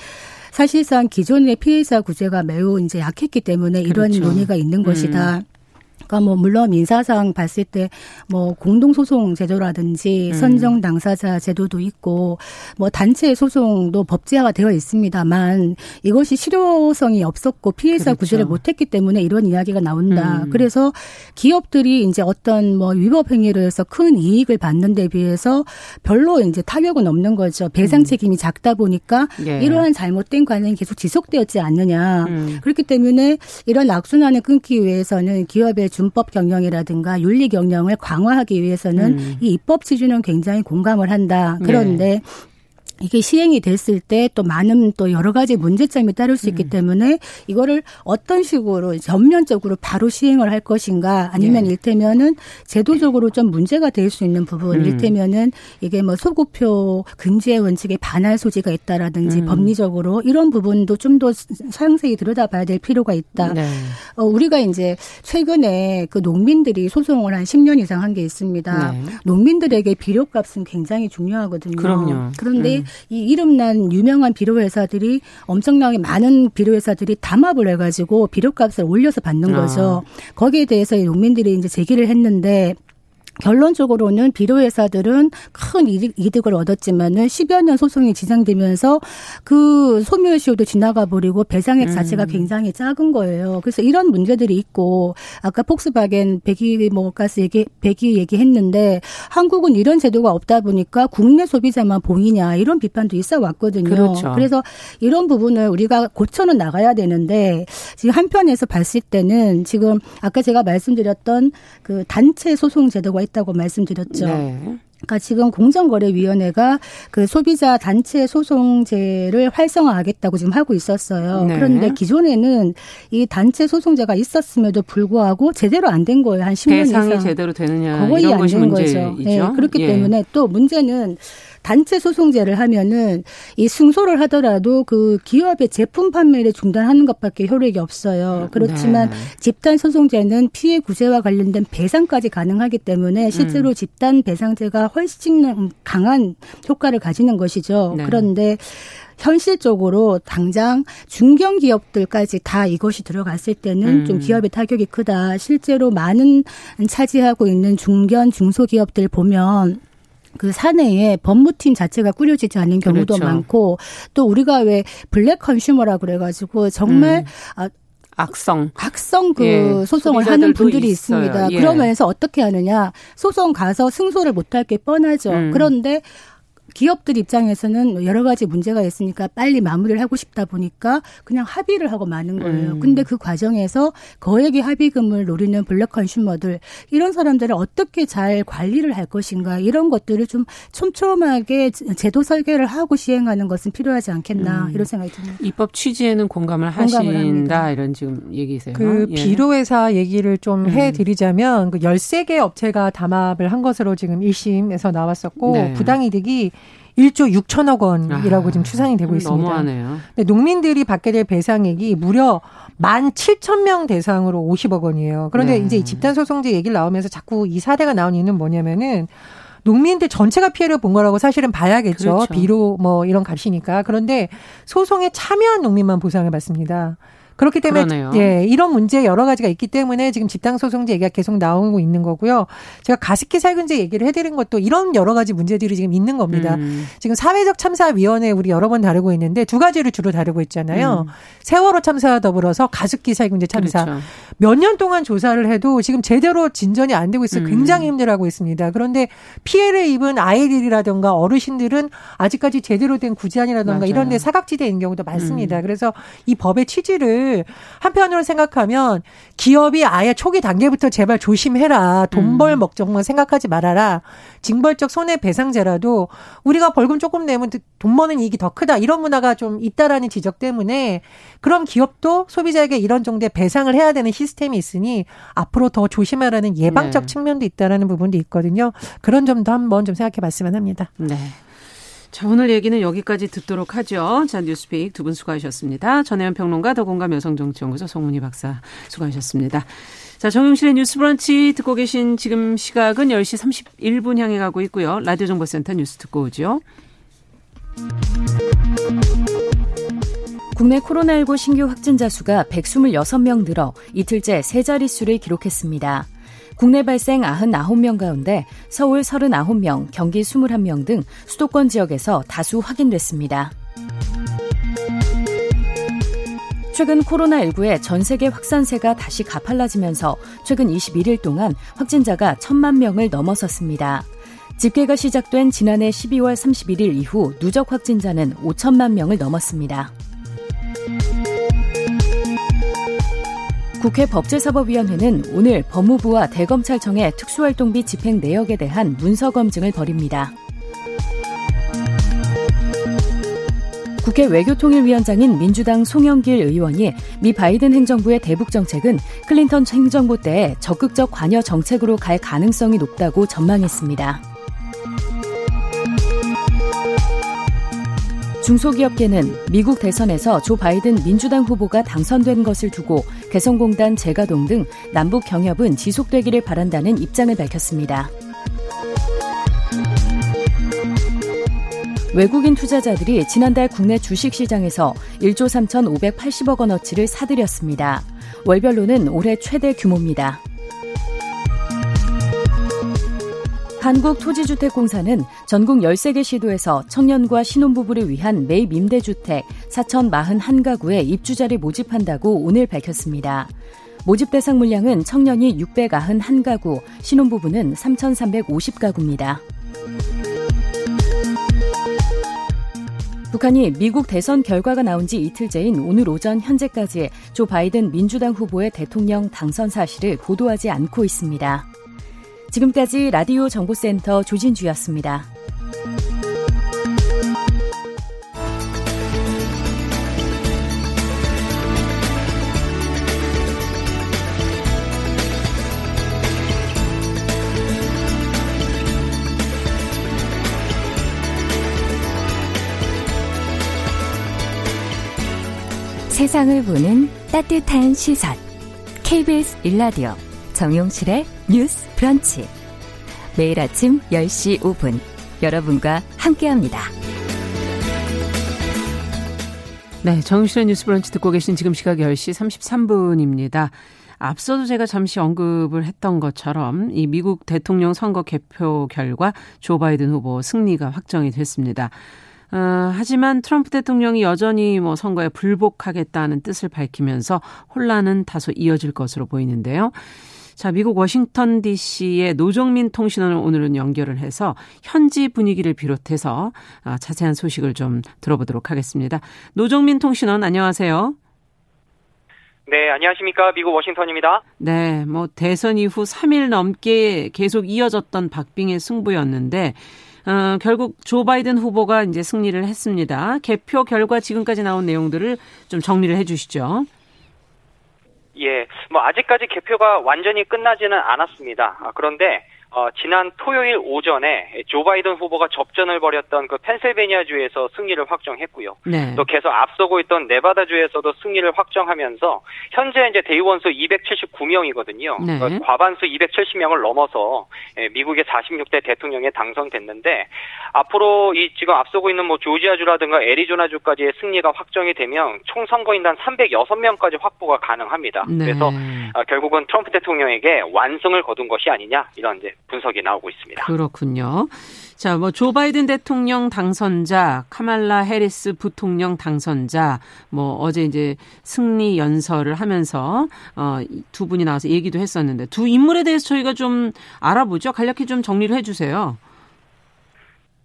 사실상 기존의 피해자 구제가 매우 이제 약했기 때문에 이런 그렇죠. 논의가 있는 음. 것이다. 그러니까 뭐 물론 민사상 봤을 때 뭐 공동소송 제도라든지 음. 선정 당사자 제도도 있고 뭐 단체 소송도 법제화가 되어 있습니다만 이것이 실효성이 없었고 피해자 그렇죠. 구제를 못했기 때문에 이런 이야기가 나온다. 음. 그래서 기업들이 이제 어떤 뭐 위법 행위를 해서 큰 이익을 받는 데 비해서 별로 이제 타격은 없는 거죠. 배상 음. 책임이 작다 보니까 예. 이러한 잘못된 관행이 계속 지속되었지 않느냐. 음. 그렇기 때문에 이런 악순환을 끊기 위해서는 기업의 준법 경영이라든가 윤리 경영을 강화하기 위해서는 음. 이 입법 취지는 굉장히 공감을 한다. 그런데 네. 이게 시행이 됐을 때 또 많은 또 여러 가지 문제점이 따를 수 있기 음. 때문에 이거를 어떤 식으로 전면적으로 바로 시행을 할 것인가 아니면 예. 일테면은 제도적으로 좀 문제가 될 수 있는 부분 음. 일테면은 이게 뭐 소구표 금지의 원칙에 반할 소지가 있다라든지 음. 법리적으로 이런 부분도 좀 더 상세히 들여다봐야 될 필요가 있다. 네. 어, 우리가 이제 최근에 그 농민들이 소송을 한 10년 이상 한 게 있습니다. 네. 농민들에게 비료값은 굉장히 중요하거든요. 그럼요. 그런데 음. 이 이름난 유명한 비료 회사들이 엄청나게 많은 비료 회사들이 담합을 해가지고 비료값을 올려서 받는 거죠. 아. 거기에 대해서 농민들이 이제 제기를 했는데 결론적으로는 비료회사들은 큰 이득을 얻었지만은 10여 년 소송이 진행되면서 그 소멸시효도 지나가 버리고 배상액 음. 자체가 굉장히 작은 거예요. 그래서 이런 문제들이 있고 아까 폭스바겐 배기 뭐 가스 얘기 배기 얘기했는데 한국은 이런 제도가 없다 보니까 국내 소비자만 보이냐 이런 비판도 있어 왔거든요. 그렇죠. 그래서 이런 부분을 우리가 고쳐는 나가야 되는데 지금 한편에서 봤을 때는 지금 아까 제가 말씀드렸던 그 단체 소송 제도가 있다고 말씀드렸죠. 네. 그러니까 지금 공정거래위원회가 그 소비자 단체 소송제를 활성화하겠다고 지금 하고 있었어요. 네. 그런데 기존에는 이 단체 소송제가 있었음에도 불구하고 제대로 안 된 거예요. 한 10년 이상. 대상이 제대로 되느냐 거의 안 된 거죠. 네. 그렇기 예. 때문에 또 문제는 단체 소송제를 하면은 이 승소를 하더라도 그 기업의 제품 판매를 중단하는 것밖에 효력이 없어요. 그렇지만 네. 집단 소송제는 피해 구제와 관련된 배상까지 가능하기 때문에 실제로 음. 집단 배상제가 훨씬 강한 효과를 가지는 것이죠. 네. 그런데 현실적으로 당장 중견 기업들까지 다 이것이 들어갔을 때는 음. 좀 기업의 타격이 크다. 실제로 많은 차지하고 있는 중견 중소기업들 보면 그 사내에 법무팀 자체가 꾸려지지 않는 경우도 그렇죠. 많고 또 우리가 왜 블랙 컨슈머라 그래가지고 정말 음. 아, 악성 악성 그 예, 소송을 하는 분들이 있어요. 있습니다. 예. 그러면서 어떻게 하느냐 소송 가서 승소를 못할 게 뻔하죠. 음. 그런데 기업들 입장에서는 여러 가지 문제가 있으니까 빨리 마무리를 하고 싶다 보니까 그냥 합의를 하고 마는 거예요. 음. 근데 그 과정에서 거액의 합의금을 노리는 블랙 컨슈머들 이런 사람들을 어떻게 잘 관리를 할 것인가 이런 것들을 좀 촘촘하게 제도 설계를 하고 시행하는 것은 필요하지 않겠나 음. 이런 생각이 듭니다. 입법 취지에는 공감을, 공감을 하신다 합니다. 이런 지금 얘기세요. 그 예. 비료회사 얘기를 좀 음. 해드리자면 그 13개 업체가 담합을 한 것으로 지금 1심에서 나왔었고 네. 부당이득이 1조 6천억 원이라고 아, 지금 추산이 되고 있습니다. 너무하네요. 근데 농민들이 받게 될 배상액이 무려 1만 7천 명 대상으로 50억 원이에요. 그런데 네. 이제 집단 소송제 얘기를 나오면서 자꾸 이 사례가 나온 이유는 뭐냐면은 농민들 전체가 피해를 본 거라고 사실은 봐야겠죠. 그렇죠. 비로 뭐 이런 값이니까. 그런데 소송에 참여한 농민만 보상을 받습니다. 그렇기 때문에 그러네요. 예, 이런 문제 여러 가지가 있기 때문에 지금 집단 소송제 얘기가 계속 나오고 있는 거고요. 제가 가습기 살균제 얘기를 해드린 것도 이런 여러 가지 문제들이 지금 있는 겁니다. 음. 지금 사회적 참사위원회 우리 여러 번 다루고 있는데 두 가지를 주로 다루고 있잖아요. 음. 세월호 참사와 더불어서 가습기 살균제 참사. 그렇죠. 몇년 동안 조사를 해도 지금 제대로 진전이 안 되고 있어요. 음. 굉장히 힘들어하고 있습니다. 그런데 피해를 입은 아이들이라든가 어르신들은 아직까지 제대로 된 구제안이라든가 이런 데 사각지대인 경우도 많습니다. 음. 그래서 이 법의 취지를 한편으로 생각하면 기업이 아예 초기 단계부터 제발 조심해라. 돈벌 음. 목적만 생각하지 말아라. 징벌적 손해배상제라도 우리가 벌금 조금 내면 돈 버는 이익이 더 크다. 이런 문화가 좀 있다라는 지적 때문에 그럼 기업도 소비자에게 이런 정도의 배상을 해야 되는 시스템이 있으니 앞으로 더 조심하라는 예방적 네. 측면도 있다라는 부분도 있거든요. 그런 점도 한번 좀 생각해 봤으면 합니다. 네. 자, 오늘 얘기는 여기까지 듣도록 하죠. 자, 뉴스픽 두 분 수고하셨습니다. 전혜연 평론가, 더공감 여성정치연구소 송문희 박사 수고하셨습니다. 자, 정용실의 뉴스 브런치 듣고 계신 지금 시각은 10시 31분 향해 가고 있고요. 라디오 정보센터 뉴스 듣고 오죠. 국내 코로나19 신규 확진자 수가 126명 늘어 이틀째 세 자릿수를 기록했습니다. 국내 발생 99명 가운데 서울 39명, 경기 21명 등 수도권 지역에서 다수 확인됐습니다. 최근 코로나19의 전 세계 확산세가 다시 가팔라지면서 최근 21일 동안 확진자가 1천만 명을 넘어섰습니다. 집계가 시작된 지난해 12월 31일 이후 누적 확진자는 5천만 명을 넘었습니다. 국회 법제사법위원회는 오늘 법무부와 대검찰청의 특수활동비 집행 내역에 대한 문서 검증을 벌입니다. 국회 외교통일위원장인 민주당 송영길 의원이 미 바이든 행정부의 대북 정책은 클린턴 행정부 때 적극적 관여 정책으로 갈 가능성이 높다고 전망했습니다. 중소기업계는 미국 대선에서 조 바이든 민주당 후보가 당선된 것을 두고 개성공단 재가동 등 남북 경협은 지속되기를 바란다는 입장을 밝혔습니다. 외국인 투자자들이 지난달 국내 주식시장에서 1조 3,580억 원어치를 사들였습니다. 월별로는 올해 최대 규모입니다. 한국토지주택공사는 전국 13개 시도에서 청년과 신혼부부를 위한 매입 임대주택 4,041가구의 입주자를 모집한다고 오늘 밝혔습니다. 모집 대상 물량은 청년이 691가구, 신혼부부는 3,350가구입니다. 북한이 미국 대선 결과가 나온 지 이틀째인 오늘 오전 현재까지 조 바이든 민주당 후보의 대통령 당선 사실을 보도하지 않고 있습니다. 지금까지 라디오 정보센터 조진주였습니다. 세상을 보는 따뜻한 시선. KBS 일라디오 정용실의 뉴스 브런치. 매일 아침 10시 5분 여러분과 함께합니다. 네, 정용실의 뉴스 브런치 듣고 계신 지금 시각 10시 33분입니다. 앞서도 제가 잠시 언급을 했던 것처럼 이 미국 대통령 선거 개표 결과 조 바이든 후보 승리가 확정이 됐습니다. 어, 하지만 트럼프 대통령이 여전히 뭐 선거에 불복하겠다는 뜻을 밝히면서 혼란은 다소 이어질 것으로 보이는데요. 자, 미국 워싱턴 DC의 노정민 통신원을 오늘은 연결을 해서 현지 분위기를 비롯해서 아, 자세한 소식을 좀 들어보도록 하겠습니다. 노정민 통신원 안녕하세요. 네, 안녕하십니까. 미국 워싱턴입니다. 네, 뭐 대선 이후 3일 넘게 계속 이어졌던 박빙의 승부였는데 어, 결국 조 바이든 후보가 이제 승리를 했습니다. 개표 결과 지금까지 나온 내용들을 좀 정리를 해 주시죠. 예, 뭐 아직까지 개표가 완전히 끝나지는 않았습니다. 아, 그런데 어, 지난 토요일 오전에 조 바이든 후보가 접전을 벌였던 그 펜실베니아주에서 승리를 확정했고요. 네. 또 계속 앞서고 있던 네바다주에서도 승리를 확정하면서 현재 이제 대의원수 279명이거든요. 네. 그러니까 과반수 270명을 넘어서 예, 미국의 46대 대통령에 당선됐는데 앞으로 이 지금 앞서고 있는 뭐 조지아주라든가 애리조나주까지의 승리가 확정이 되면 총 선거인단 306명까지 확보가 가능합니다. 네. 그래서 어, 결국은 트럼프 대통령에게 완승을 거둔 것이 아니냐 이런 이제 분석이 나오고 있습니다. 그렇군요. 자, 뭐 조 바이든 대통령 당선자, 카말라 해리스 부통령 당선자, 뭐 어제 이제 승리 연설을 하면서 어두 분이 나와서 얘기도 했었는데 두 인물에 대해서 저희가 좀 알아보죠. 간략히 좀 정리를 해 주세요.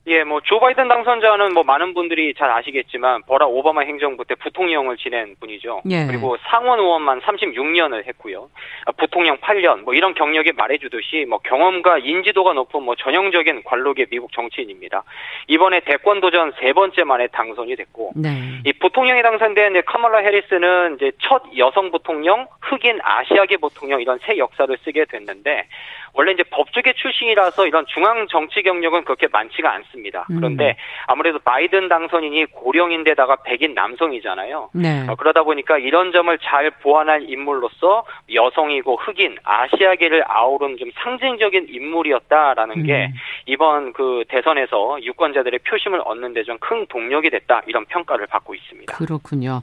예, 뭐 조 바이든 당선자는 뭐 많은 분들이 잘 아시겠지만 버락 오바마 행정부 때 부통령을 지낸 분이죠. 예. 그리고 상원 의원만 36년을 했고요. 아, 부통령 8년 뭐 이런 경력이 말해주듯이 뭐 경험과 인지도가 높은 뭐 전형적인 관록의 미국 정치인입니다. 이번에 대권 도전 세 번째 만에 당선이 됐고 네. 이 부통령이 당선된 카멀라 해리스는 이제 첫 여성 부통령, 흑인 아시아계 부통령 이런 새 역사를 쓰게 됐는데 원래 이제 법조계 출신이라서 이런 중앙 정치 경력은 그렇게 많지가 않습니다. 음. 그런데 아무래도 바이든 당선인이 고령인데다가 백인 남성이잖아요. 네. 어, 그러다 보니까 이런 점을 잘 보완할 인물로서 여성이고 흑인 아시아계를 아우른 좀 상징적인 인물이었다라는 음. 게 이번 그 대선에서 유권자들의 표심을 얻는 데 좀 큰 동력이 됐다 이런 평가를 받고 있습니다. 그렇군요.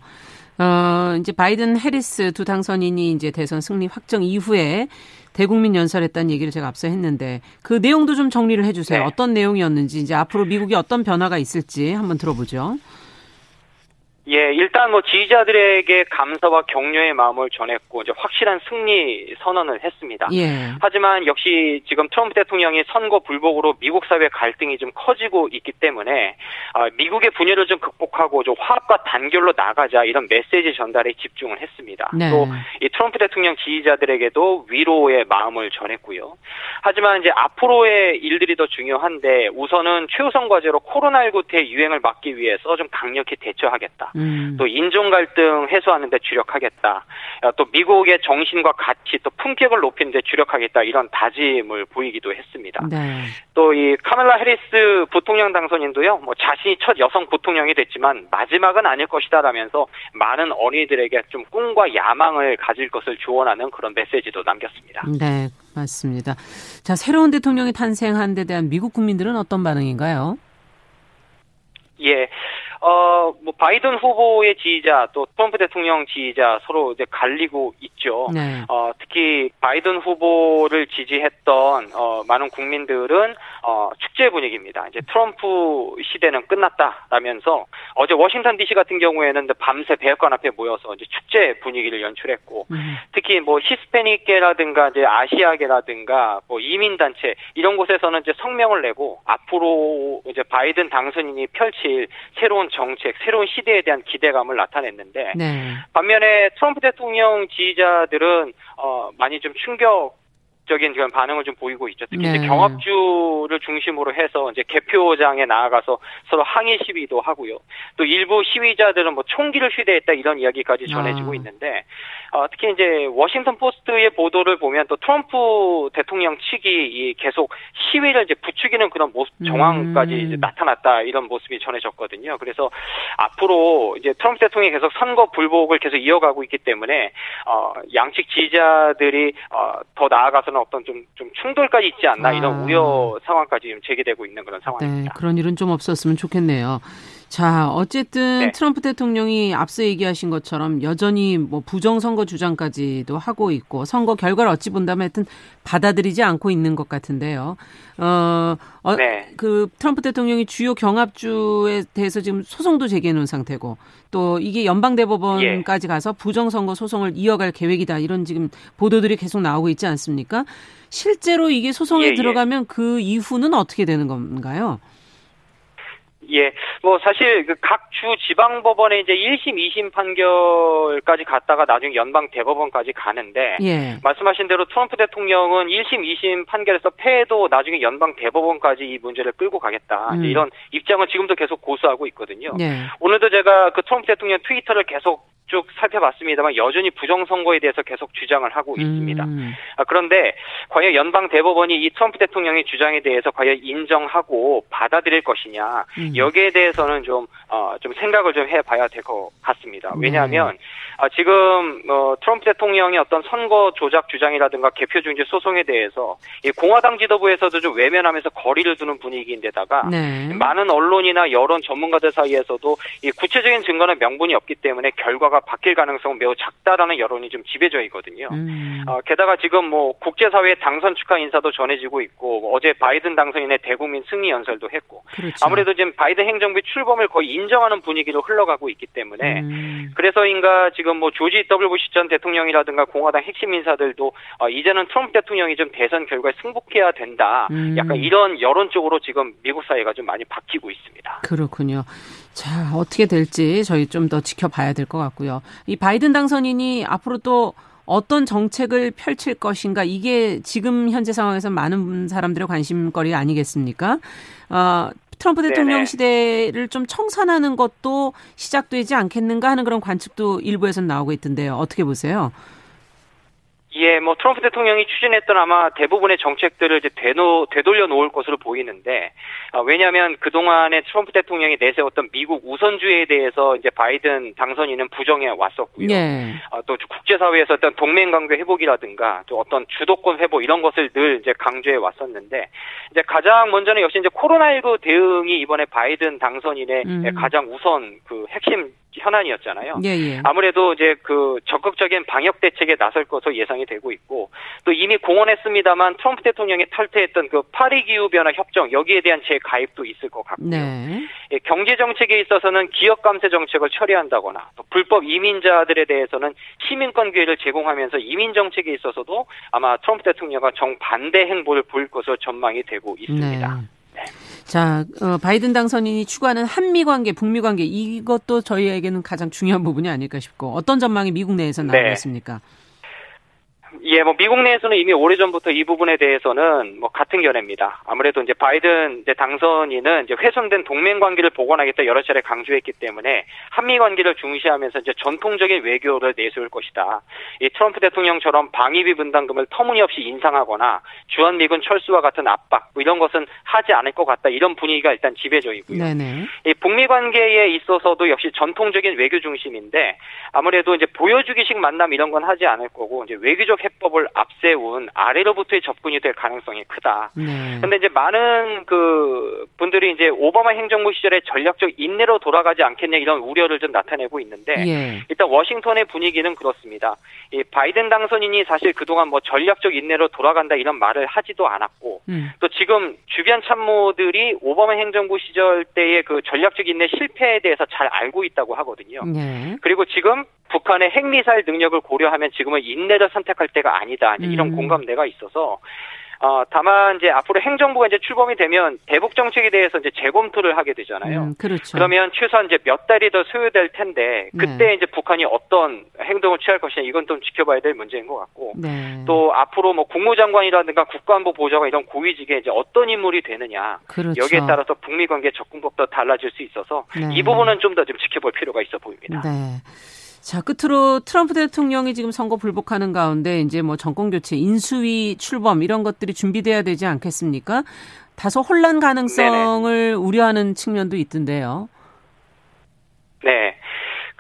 어, 이제 바이든 해리스 두 당선인이 이제 대선 승리 확정 이후에 대국민 연설했다는 얘기를 제가 앞서 했는데 그 내용도 좀 정리를 해주세요. 네. 어떤 내용이었는지 이제 앞으로 미국이 어떤 변화가 있을지 한번 들어보죠. 예, 일단 뭐 지지자들에게 감사와 격려의 마음을 전했고 이제 확실한 승리 선언을 했습니다. 예. 하지만 역시 지금 트럼프 대통령이 선거 불복으로 미국 사회 갈등이 좀 커지고 있기 때문에 아, 미국의 분열을 좀 극복하고 좀 화합과 단결로 나가자 이런 메시지 전달에 집중을 했습니다. 네. 또이 트럼프 대통령 지지자들에게도 위로의 마음을 전했고요. 하지만 이제 앞으로의 일들이 더 중요한데 우선은 최우선 과제로 코로나19 대유행을 막기 위해서 좀 강력히 대처하겠다. 음. 또 인종 갈등 해소하는 데 주력하겠다. 어, 또 미국의 정신과 가치 또 품격을 높이는 데 주력하겠다. 이런 다짐을 보이기도 했습니다. 네. 또이 카멜라 해리스 부통령 당선인도요. 뭐 자신이 첫 여성 부통령이 됐지만 마지막은 아닐 것이다라면서 많은 어린이들에게 좀 꿈과 야망을 가질 것을 조언하는 그런 메시지도 남겼습니다. 네, 맞습니다. 자, 새로운 대통령이 탄생한 데 대한 미국 국민들은 어떤 반응인가요? 예. 어, 뭐, 바이든 후보의 지지자, 또 트럼프 대통령 지지자 서로 이제 갈리고 있죠. 네. 어, 특히 바이든 후보를 지지했던, 어, 많은 국민들은, 어, 축제 분위기입니다. 이제 트럼프 시대는 끝났다라면서 어제 워싱턴 DC 같은 경우에는 밤새 백악관 앞에 모여서 이제 축제 분위기를 연출했고, 음. 특히 뭐 히스패닉계라든가 이제 아시아계라든가 뭐 이민 단체 이런 곳에서는 이제 성명을 내고 앞으로 이제 바이든 당선인이 펼칠 새로운 정책, 새로운 시대에 대한 기대감을 나타냈는데 네. 반면에 트럼프 대통령 지지자들은 어 많이 좀 충격 적인 그런 반응을 좀 보이고 있죠. 특히 네. 이제 경합주를 중심으로 해서 이제 개표장에 나아가서 서로 항의 시위도 하고요. 또 일부 시위자들은 뭐 총기를 휴대했다 이런 이야기까지 전해지고 아. 있는데 어, 특히 이제 워싱턴 포스트의 보도를 보면 또 트럼프 대통령 측이 계속 시위를 이제 부추기는 그런 모습 정황까지 음. 이제 나타났다 이런 모습이 전해졌거든요. 그래서 앞으로 이제 트럼프 대통령이 계속 선거 불복을 계속 이어가고 있기 때문에 어, 양측 지지자들이 어, 더 나아가서 는 어떤 좀, 좀 충돌까지 있지 않나 아. 이런 우려 상황까지 지금 제기되고 있는 그런 상황입니다. 네, 그런 일은 좀 없었으면 좋겠네요. 자, 어쨌든 네. 트럼프 대통령이 앞서 얘기하신 것처럼 여전히 뭐 부정선거 주장까지도 하고 있고 선거 결과를 어찌 본다면 하여튼 받아들이지 않고 있는 것 같은데요. 어, 어 네. 그 트럼프 대통령이 주요 경합주에 대해서 지금 소송도 제기해 놓은 상태고 또 이게 연방대법원까지 예. 가서 부정선거 소송을 이어갈 계획이다 이런 지금 보도들이 계속 나오고 있지 않습니까? 실제로 이게 소송에 예, 예. 들어가면 그 이후는 어떻게 되는 건가요? 예, 뭐 사실 그 각 주 지방 법원에 이제 1심, 2심 판결까지 갔다가 나중에 연방 대법원까지 가는데 예. 말씀하신 대로 트럼프 대통령은 1심, 2심 판결에서 패해도 나중에 연방 대법원까지 이 문제를 끌고 가겠다. 음. 이런 입장을 지금도 계속 고수하고 있거든요. 예. 오늘도 제가 그 트럼프 대통령 트위터를 계속 쭉 살펴봤습니다만 여전히 부정선거에 대해서 계속 주장을 하고 있습니다. 음. 아, 그런데 과연 연방 대법원이 이 트럼프 대통령의 주장에 대해서 과연 인정하고 받아들일 것이냐 음. 여기에 대해서는 좀, 어, 좀 생각을 좀 해봐야 될 것 같습니다. 왜냐하면 네. 아, 지금 어, 트럼프 대통령의 어떤 선거 조작 주장이라든가 개표 중지 소송에 대해서 이 공화당 지도부에서도 좀 외면하면서 거리를 두는 분위기인데다가 네. 많은 언론이나 여론 전문가들 사이에서도 이 구체적인 증거는 명분이 없기 때문에 결과 가 바뀔 가능성은 매우 작다라는 여론이 좀 지배져 있거든요. 음. 어, 게다가 지금 뭐 국제사회 당선 축하 인사도 전해지고 있고 어제 바이든 당선인의 대국민 승리 연설도 했고 그렇죠. 아무래도 지금 바이든 행정부의 출범을 거의 인정하는 분위기로 흘러가고 있기 때문에 음. 그래서인가 지금 지금 뭐 조지 W 부시 전 대통령이라든가 공화당 핵심 인사들도 어, 이제는 트럼프 대통령이 좀 대선 결과에 승복해야 된다. 음. 약간 이런 여론 쪽으로 지금 미국 사회가 좀 많이 바뀌고 있습니다. 그렇군요. 자, 어떻게 될지 저희 좀 더 지켜봐야 될 것 같고요. 이 바이든 당선인이 앞으로 또 어떤 정책을 펼칠 것인가 이게 지금 현재 상황에서 많은 사람들의 관심거리 아니겠습니까? 어, 트럼프 대통령 네네. 시대를 좀 청산하는 것도 시작되지 않겠는가 하는 그런 관측도 일부에서 나오고 있던데요. 어떻게 보세요? 예, 뭐 트럼프 대통령이 추진했던 아마 대부분의 정책들을 이제 되노, 되돌려 놓을 것으로 보이는데 어, 왜냐하면 그 동안에 트럼프 대통령이 내세웠던 미국 우선주의에 대해서 이제 바이든 당선인은 부정해 왔었고요. 예. 어, 또 국제사회에서 어떤 동맹 관계 회복이라든가 또 어떤 주도권 회복 이런 것을 늘 이제 강조해 왔었는데 이제 가장 먼저는 역시 이제 코로나19 대응이 이번에 바이든 당선인의 음. 가장 우선 그 핵심 현안이었잖아요. 예, 예. 아무래도 이제 그 적극적인 방역 대책에 나설 것으로 예상이 되고 있고 또 이미 공언했습니다만 트럼프 대통령이 탈퇴했던 그 파리 기후 변화 협정 여기에 대한 재가입도 있을 것 같고요. 네. 예, 경제 정책에 있어서는 기업 감세 정책을 처리한다거나 또 불법 이민자들에 대해서는 시민권 기회를 제공하면서 이민 정책에 있어서도 아마 트럼프 대통령과 정반대 행보를 보일 것으로 전망이 되고 있습니다. 네. 자, 어, 바이든 당선인이 추구하는 한미 관계, 북미 관계 이것도 저희에게는 가장 중요한 부분이 아닐까 싶고 어떤 전망이 미국 내에서 나오고 네. 있습니까? 예, 뭐 미국 내에서는 이미 오래전부터 이 부분에 대해서는 뭐 같은 견해입니다. 아무래도 이제 바이든 이제 당선인은 이제 훼손된 동맹 관계를 복원하겠다 여러 차례 강조했기 때문에 한미 관계를 중시하면서 이제 전통적인 외교를 내세울 것이다. 이 트럼프 대통령처럼 방위비 분담금을 터무니없이 인상하거나 주한 미군 철수와 같은 압박 뭐 이런 것은 하지 않을 것 같다. 이런 분위기가 일단 지배적이고요. 네네. 이 북미 관계에 있어서도 역시 전통적인 외교 중심인데 아무래도 이제 보여주기식 만남 이런 건 하지 않을 거고 이제 외교적 해법을 앞세운 아래로부터의 접근이 될 가능성이 크다. 네. 근데 이제 많은 그 분들이 이제 오바마 행정부 시절에 전략적 인내로 돌아가지 않겠냐 이런 우려를 좀 나타내고 있는데 예. 일단 워싱턴의 분위기는 그렇습니다. 이 바이든 당선인이 사실 그동안 뭐 전략적 인내로 돌아간다 이런 말을 하지도 않았고 음. 또 지금 주변 참모들이 오바마 행정부 시절 때의 그 전략적 인내 실패에 대해서 잘 알고 있다고 하거든요. 네. 그리고 지금 북한의 핵미사일 능력을 고려하면 지금은 인내를 선택할 때가 아니다. 이런 음. 공감대가 있어서 어, 다만 이제 앞으로 행정부가 이제 출범이 되면 대북 정책에 대해서 이제 재검토를 하게 되잖아요. 음, 그렇죠. 그러면 최소한 이제 몇 달이 더 소요될 텐데 그때 네. 이제 북한이 어떤 행동을 취할 것이냐 이건 좀 지켜봐야 될 문제인 것 같고 네. 또 앞으로 뭐 국무장관이라든가 국가안보 보좌관 이런 고위직에 이제 어떤 인물이 되느냐 그렇죠. 여기에 따라서 북미 관계 접근법도 달라질 수 있어서 네. 이 부분은 좀 더 좀 지켜볼 필요가 있어 보입니다. 네. 자, 끝으로 트럼프 대통령이 지금 선거 불복하는 가운데 이제 뭐 정권 교체, 인수위 출범 이런 것들이 준비돼야 되지 않겠습니까? 다소 혼란 가능성을 네네. 우려하는 측면도 있던데요. 네.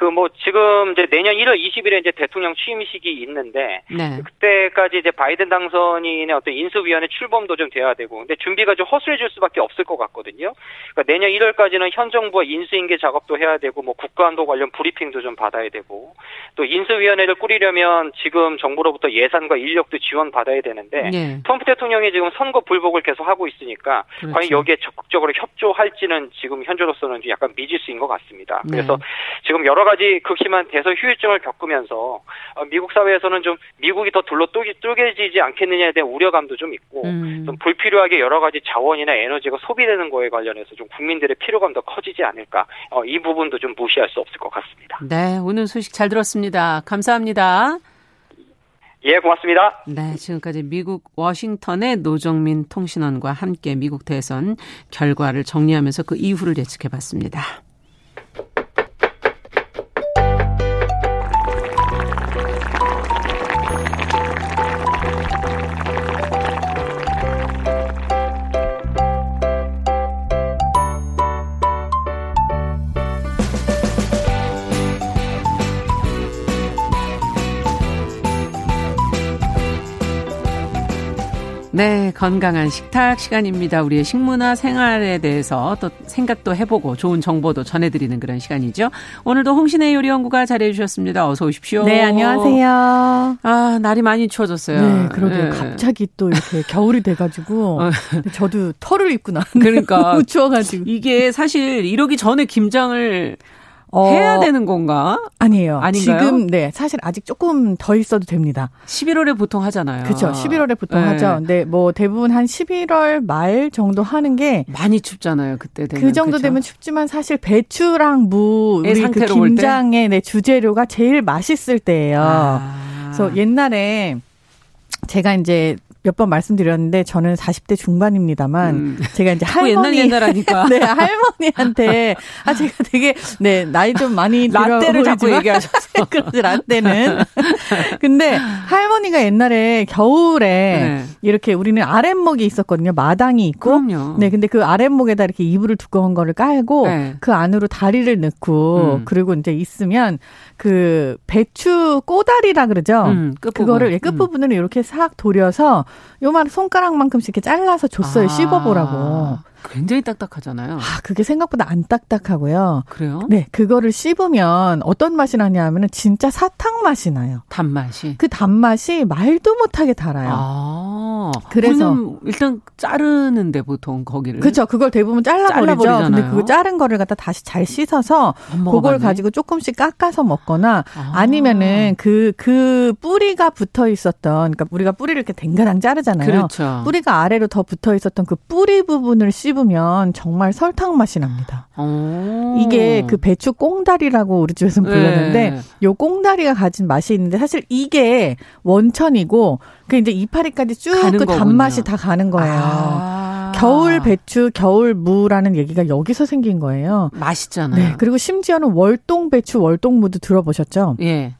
그 뭐 지금 이제 내년 1월 20일에 이제 대통령 취임식이 있는데 네. 그때까지 이제 바이든 당선인의 어떤 인수위원회 출범도 좀 돼야 되고 근데 준비가 좀 허술해질 수밖에 없을 것 같거든요. 그러니까 내년 1월까지는 현 정부와 인수인계 작업도 해야 되고 뭐 국가안보 관련 브리핑도 좀 받아야 되고 또 인수위원회를 꾸리려면 지금 정부로부터 예산과 인력도 지원 받아야 되는데 네. 트럼프 대통령이 지금 선거 불복을 계속 하고 있으니까 그렇죠. 과연 여기에 적극적으로 협조할지는 지금 현재로서는 약간 미지수인 것 같습니다. 그래서 네. 지금 여러 가지 가지 극심한 대선 휴유증을 겪으면서 어, 미국 사회에서는 좀 미국이 더 둘러 쪼개지지 않겠느냐에 대한 우려감도 좀 있고 음. 좀 불필요하게 여러 가지 자원이나 에너지가 소비되는 거에 관련해서 좀 국민들의 피로감 더 커지지 않을까 어, 이 부분도 좀 무시할 수 없을 것 같습니다. 네, 오늘 소식 잘 들었습니다. 감사합니다. 예, 고맙습니다. 네, 지금까지 미국 워싱턴의 노정민 통신원과 함께 미국 대선 결과를 정리하면서 그 이후를 예측해 봤습니다. 네, 건강한 식탁 시간입니다. 우리의 식문화 생활에 대해서 또 생각도 해보고 좋은 정보도 전해드리는 그런 시간이죠. 오늘도 홍신의 요리연구가 잘해주셨습니다. 어서 오십시오. 네, 안녕하세요. 아, 날이 많이 추워졌어요. 네, 그러게요. 네. 갑자기 또 이렇게 겨울이 돼가지고 어. 저도 털을 입고 나왔는데 그러니까 추워가지고 이게 사실 이러기 전에 김장을 어, 해야 되는 건가? 아니에요. 아닌가요? 지금 네 사실 아직 조금 더 있어도 됩니다. 11월에 보통 하잖아요. 그렇죠. 11월에 보통 네. 하죠. 근데 뭐 대부분 한 11월 말 정도 하는 게 많이 춥잖아요. 그때 되면. 그 정도 그쵸? 되면 춥지만 사실 배추랑 무 우리 그 김장의 네, 주재료가 제일 맛있을 때예요. 아. 그래서 옛날에 제가 이제 몇 번 말씀드렸는데 저는 40대 중반입니다만 음. 제가 이제 할머니 옛날 옛날하니까 네 할머니한테 아 제가 되게 네 나이 좀 많이 라떼를 자꾸 얘기하셔서 그러지 라떼는 근데 할머니가 옛날에 겨울에 네. 이렇게 우리는 아랫목이 있었거든요 마당이 있고 그럼요. 네 근데 그 아랫목에다 이렇게 이불을 두꺼운 거를 깔고 네. 그 안으로 다리를 넣고 음. 그리고 이제 있으면 그 배추 꼬다리라 그러죠. 음. 그거를 예, 끝부분을 음. 이렇게 싹 돌려서 요만 손가락만큼씩 이렇게 잘라서 줬어요. 아. 씹어보라고. 굉장히 딱딱하잖아요. 아, 그게 생각보다 안 딱딱하고요. 그래요? 네, 그거를 씹으면 어떤 맛이 나냐 하면은 진짜 사탕 맛이 나요. 단맛이. 그 단맛이 말도 못하게 달아요. 아. 그래서 일단 자르는데 보통 거기를. 그렇죠. 그걸 대부분 잘라버리죠. 근데 그거 자른 거를 갖다 다시 잘 씻어서 그걸 가지고 조금씩 깎아서 먹거나 아. 니면은그그 그 뿌리가 붙어 있었던 그러니까 우리가 뿌리를 이렇게 댕가당 자르잖아요. 그렇죠. 뿌리가 아래로 더 붙어 있었던 그 뿌리 부분을 씹 씹으면 정말 설탕 맛이 납니다. 오. 이게 그 배추 꽁다리라고 우리 집에서는 불렀는데 네. 요 꽁다리가 가진 맛이 있는데 사실 이게 원천이고 그 이제 이파리까지 쭉 그 단맛이 다 가는 거예요. 아. 겨울 배추, 겨울 무라는 얘기가 여기서 생긴 거예요. 맛있잖아요. 네. 그리고 심지어는 월동 배추, 월동 무도 들어보셨죠? 예.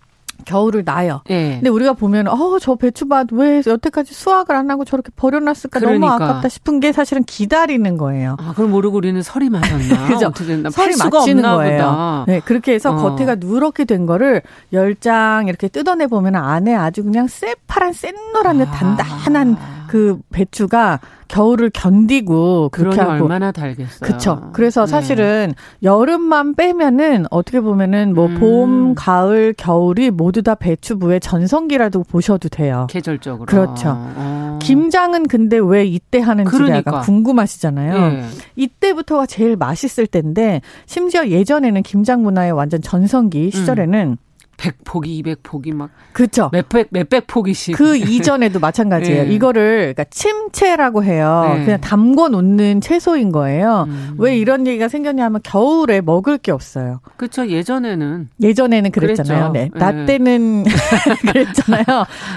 겨울을 나요. 네. 근데 우리가 보면 어 저 배추밭 왜 여태까지 수확을 안 하고 저렇게 버려놨을까 그러니까. 너무 아깝다 싶은 게 사실은 기다리는 거예요. 아 그럼 모르고 우리는 설이 맞았나? 그죠? 설이 맞지는 거예요. 보다. 네 그렇게 해서 어. 겉에가 누렇게 된 거를 열 장 이렇게 뜯어내 보면 안에 아주 그냥 새파란 샛노란 아. 단단한 그 배추가 겨울을 견디고 그렇게 하고 얼마나 달겠어요. 그렇죠. 그래서 네. 사실은 여름만 빼면은 어떻게 보면은 뭐 음. 봄, 가을, 겨울이 모두 다 배추부의 전성기라도 보셔도 돼요. 계절적으로. 그렇죠. 어. 김장은 근데 왜 이때 하는지 그러니까. 약간 궁금하시잖아요. 네. 이때부터가 제일 맛있을 때인데 심지어 예전에는 김장 문화의 완전 전성기 시절에는 음. 100포기, 200포기 막 그렇죠. 몇백 몇백 포기씩. 그 이전에도 마찬가지예요. 네. 이거를 그러니까 침채라고 해요. 네. 그냥 담궈 놓는 채소인 거예요. 음. 왜 이런 얘기가 생겼냐면 겨울에 먹을 게 없어요. 그렇죠. 예전에는 예전에는 그랬잖아요. 네. 나 네. 때는 그랬잖아요.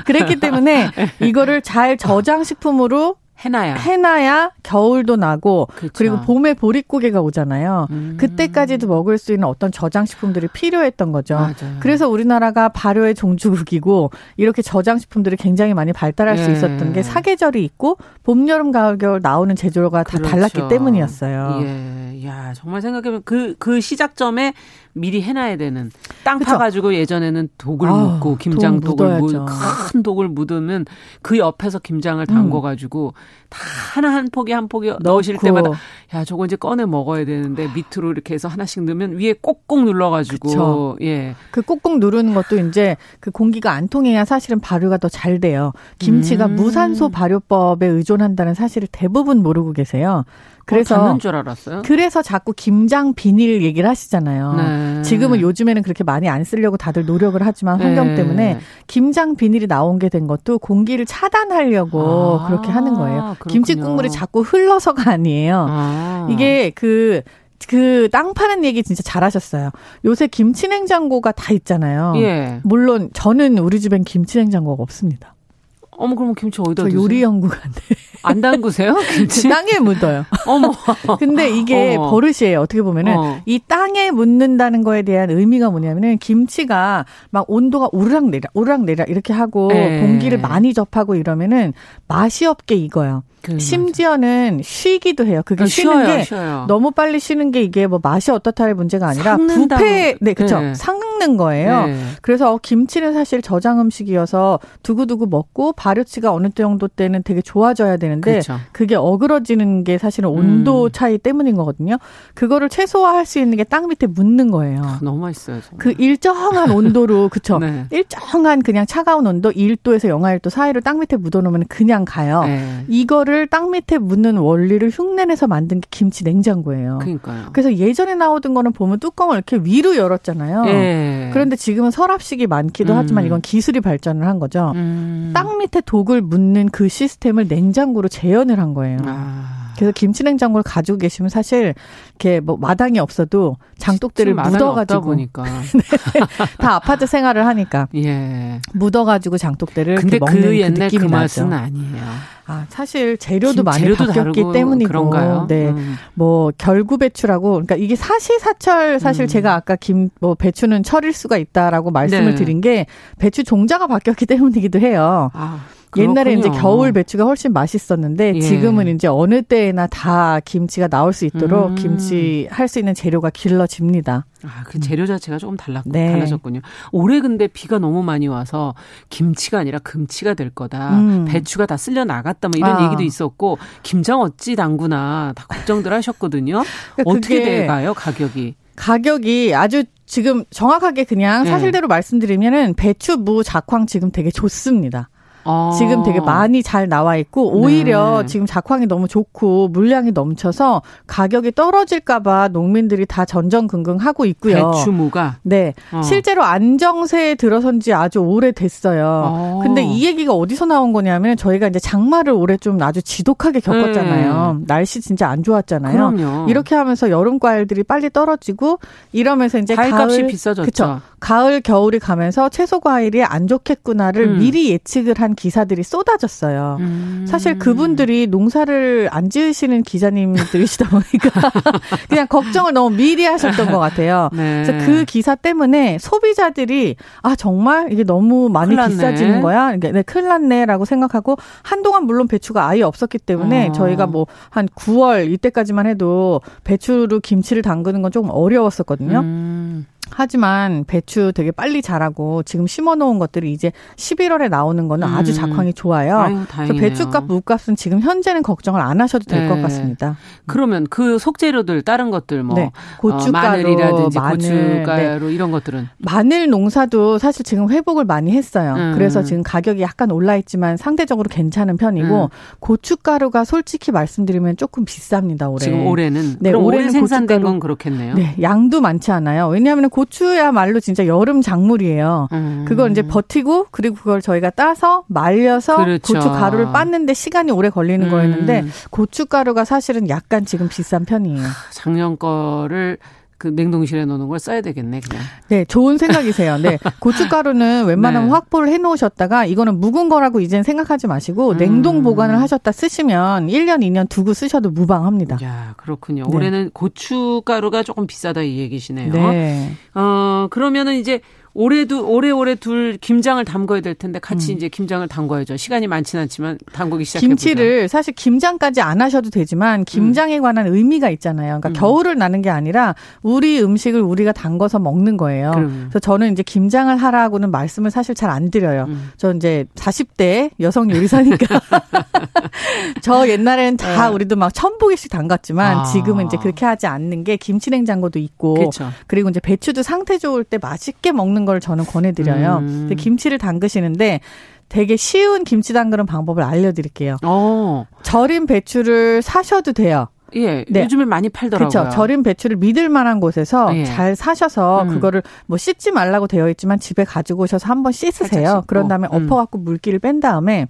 그랬기 때문에 이거를 잘 저장식품으로 해놔야 해놔야 겨울도 나고 그쵸. 그리고 봄에 보릿고개가 오잖아요. 음. 그때까지도 먹을 수 있는 어떤 저장 식품들이 필요했던 거죠. 맞아요. 그래서 우리나라가 발효의 종주국이고 이렇게 저장 식품들이 굉장히 많이 발달할 예. 수 있었던 게 사계절이 있고 봄, 여름, 가을, 겨울 나오는 제조가 다 그렇죠. 달랐기 때문이었어요. 예. 야 정말 생각해보면 그그 그 시작점에 미리 해놔야 되는 땅 그쵸? 파가지고 예전에는 독을 아, 묻고 김장 독을 묻, 큰 독을 묻으면 그 옆에서 김장을 담궈가지고 음. 다 하나 한 포기 한 포기 넣으실 때마다 야 저거 이제 꺼내 먹어야 되는데 밑으로 이렇게 해서 하나씩 넣으면 위에 꼭꼭 눌러가지고 그쵸. 예. 그 꼭꼭 누르는 것도 이제 그 공기가 안 통해야 사실은 발효가 더 잘 돼요. 김치가 음. 무산소 발효법에 의존한다는 사실을 대부분 모르고 계세요. 그래서 어, 줄 알았어요. 그래서 자꾸 김장 비닐 얘기를 하시잖아요. 네. 지금은 요즘에는 그렇게 많이 안 쓰려고 다들 노력을 하지만 환경 네. 때문에 김장 비닐이 나온 게 된 것도 공기를 차단하려고 아, 그렇게 하는 거예요. 그렇군요. 김치 국물이 자꾸 흘러서가 아니에요. 아. 이게 그 그땅 파는 얘기 진짜 잘하셨어요. 요새 김치 냉장고가 다 있잖아요. 예. 물론 저는 우리 집엔 김치 냉장고가 없습니다. 어머 그러면 김치 어디다 저 요리 연구가인데. 안 담그세요? 땅에 묻어요. 어머. 근데 이게 어머. 버릇이에요. 어떻게 보면은 어. 이 땅에 묻는다는 거에 대한 의미가 뭐냐면은 김치가 막 온도가 오르락 내리락 오르락 내리락 이렇게 하고 네. 공기를 많이 접하고 이러면은 맛이 없게 익어요. 그, 심지어는 쉬기도 해요. 그게 아, 쉬는 쉬어요, 게 쉬어요. 너무 빨리 쉬는 게 이게 뭐 맛이 어떻다의 문제가 아니라 부패 네 그렇죠 네. 삭는 거예요. 네. 그래서 김치는 사실 저장 음식이어서 두고두고 먹고 발효치가 어느 정도 때는 되게 좋아져야 되는 데 그렇죠. 그게 어그러지는 게 사실은 온도 음. 차이 때문인 거거든요. 그거를 최소화할 수 있는 게 땅 밑에 묻는 거예요. 아, 너무 맛있어요. 정말. 그 일정한 온도로 그쵸 네. 일정한 그냥 차가운 온도 1도에서 영하 1도 사이로 땅 밑에 묻어 놓으면 그냥 가요. 네. 이거를 땅 밑에 묻는 원리를 흉내내서 만든 게 김치 냉장고예요. 그러니까요. 그래서 예전에 나오던 거는 보면 뚜껑을 이렇게 위로 열었잖아요. 예. 그런데 지금은 서랍식이 많기도 음. 하지만 이건 기술이 발전을 한 거죠. 음. 땅 밑에 독을 묻는 그 시스템을 냉장고로 재현을 한 거예요. 아. 그래서 김치 냉장고를 가지고 계시면 사실 이렇게 뭐 마당이 없어도 장독대를 묻어가지고 보니까 네. 다 아파트 생활을 하니까 예. 묻어가지고 장독대를 근데 먹는 그, 그 옛날 그, 그 맛은 아니에요. 아 사실 재료도 많이 재료도 바뀌었기 때문이고 그런가요? 네, 음. 뭐 결구 배추라고 그러니까 이게 사시사철 사실 음. 제가 아까 김 뭐 배추는 철일 수가 있다라고 말씀을 네. 드린 게 배추 종자가 바뀌었기 때문이기도 해요. 아. 옛날에 이제 겨울 배추가 훨씬 맛있었는데 예. 지금은 이제 어느 때나 다 김치가 나올 수 있도록 음. 김치 할 수 있는 재료가 길러집니다. 아, 그 재료 자체가 조금 달라, 네. 달라졌군요. 올해 근데 비가 너무 많이 와서 김치가 아니라 금치가 될 거다. 음. 배추가 다 쓸려 나갔다. 뭐 이런 아. 얘기도 있었고 김장 어찌 담구나 다 걱정들 하셨거든요. 그러니까 어떻게 돼가요 가격이? 가격이 아주 지금 정확하게 그냥 네. 사실대로 네. 말씀드리면은 배추, 무, 작황 지금 되게 좋습니다. 아. 지금 되게 많이 잘 나와 있고 오히려 네. 지금 작황이 너무 좋고 물량이 넘쳐서 가격이 떨어질까봐 농민들이 다 전전긍긍하고 있고요. 배추무가 네 어. 실제로 안정세에 들어선지 아주 오래 됐어요. 어. 근데 이 얘기가 어디서 나온 거냐면 저희가 이제 장마를 올해 좀 아주 지독하게 겪었잖아요. 네. 날씨 진짜 안 좋았잖아요. 그럼요. 이렇게 하면서 여름 과일들이 빨리 떨어지고 이러면서 이제 과일값이 가을, 비싸졌죠. 그쵸? 가을 겨울이 가면서 채소 과일이 안 좋겠구나를 음. 미리 예측을 한 기사들이 쏟아졌어요. 음. 사실 그분들이 농사를 안 지으시는 기자님들이시다 보니까 그냥 걱정을 너무 미리 하셨던 것 같아요. 네. 그래서 그 기사 때문에 소비자들이 아 정말 이게 너무 많이 비싸지는 거야. 그러니까 네, 큰일 났네라고 생각하고 한동안 물론 배추가 아예 없었기 때문에 어. 저희가 뭐 한 9월 이때까지만 해도 배추로 김치를 담그는 건 조금 어려웠었거든요. 음. 하지만 배추 되게 빨리 자라고 지금 심어놓은 것들이 이제 11월에 나오는 거는 음. 아주 작황이 좋아요. 아유, 그래서 배추값, 무값은 지금 현재는 걱정을 안 하셔도 될것 네. 같습니다. 그러면 그 속재료들 다른 것들 뭐 네. 고춧가루, 어, 마늘이라든지 마늘, 고춧가루 네. 이런 것들은 마늘 농사도 사실 지금 회복을 많이 했어요. 음. 그래서 지금 가격이 약간 올라 있지만 상대적으로 괜찮은 편이고 음. 고춧가루가 솔직히 말씀드리면 조금 비쌉니다 올해. 지금 올해는 네, 올해는 생산된 고춧가루, 건 그렇겠네요. 네, 양도 많지 않아요. 왜냐하면 고추야말로 진짜 여름 작물이에요. 음. 그걸 이제 버티고 그리고 그걸 저희가 따서 말려서 그렇죠. 고추 가루를 빻는데 시간이 오래 걸리는 음. 거였는데 고춧가루가 사실은 약간 지금 비싼 편이에요. 작년 거를 그 냉동실에 넣는 걸 써야 되겠네, 그냥. 네, 좋은 생각이세요. 네. 고춧가루는 웬만하면 네. 확보를 해 놓으셨다가 이거는 묵은 거라고 이젠 생각하지 마시고 음. 냉동 보관을 하셨다 쓰시면 1년, 2년 두고 쓰셔도 무방합니다. 야, 그렇군요. 네. 올해는 고춧가루가 조금 비싸다 이 얘기시네요. 네. 어, 그러면은 이제 올해도 오래오래 둘 김장을 담궈야 될 텐데 같이 음. 이제 김장을 담궈야죠. 시간이 많지는 않지만 담그기 시작해 김치를 사실 김장까지 안 하셔도 되지만 김장에 관한 의미가 있잖아요. 그러니까 음. 겨울을 나는 게 아니라 우리 음식을 우리가 담궈서 먹는 거예요. 그럼. 그래서 저는 이제 김장을 하라고는 말씀을 사실 잘 안 드려요. 음. 저 이제 40대 여성 요리사니까 저 옛날엔 다 네. 우리도 막 천포기씩 담갔지만 아. 지금은 이제 그렇게 하지 않는 게 김치 냉장고도 있고 그쵸. 그리고 이제 배추도 상태 좋을 때 맛있게 먹는 걸 저는 권해드려요. 음. 김치를 담그시는데 되게 쉬운 김치 담그는 방법을 알려드릴게요. 오. 어. 절인 배추를 사셔도 돼요. 예, 네. 요즘에 많이 팔더라고요. 그렇죠. 절인 배추를 믿을 만한 곳에서 예. 잘 사셔서 음. 그거를 뭐 씻지 말라고 되어 있지만 집에 가지고 오셔서 한번 씻으세요. 그런 다음에 음. 엎어갖고 물기를 뺀 다음에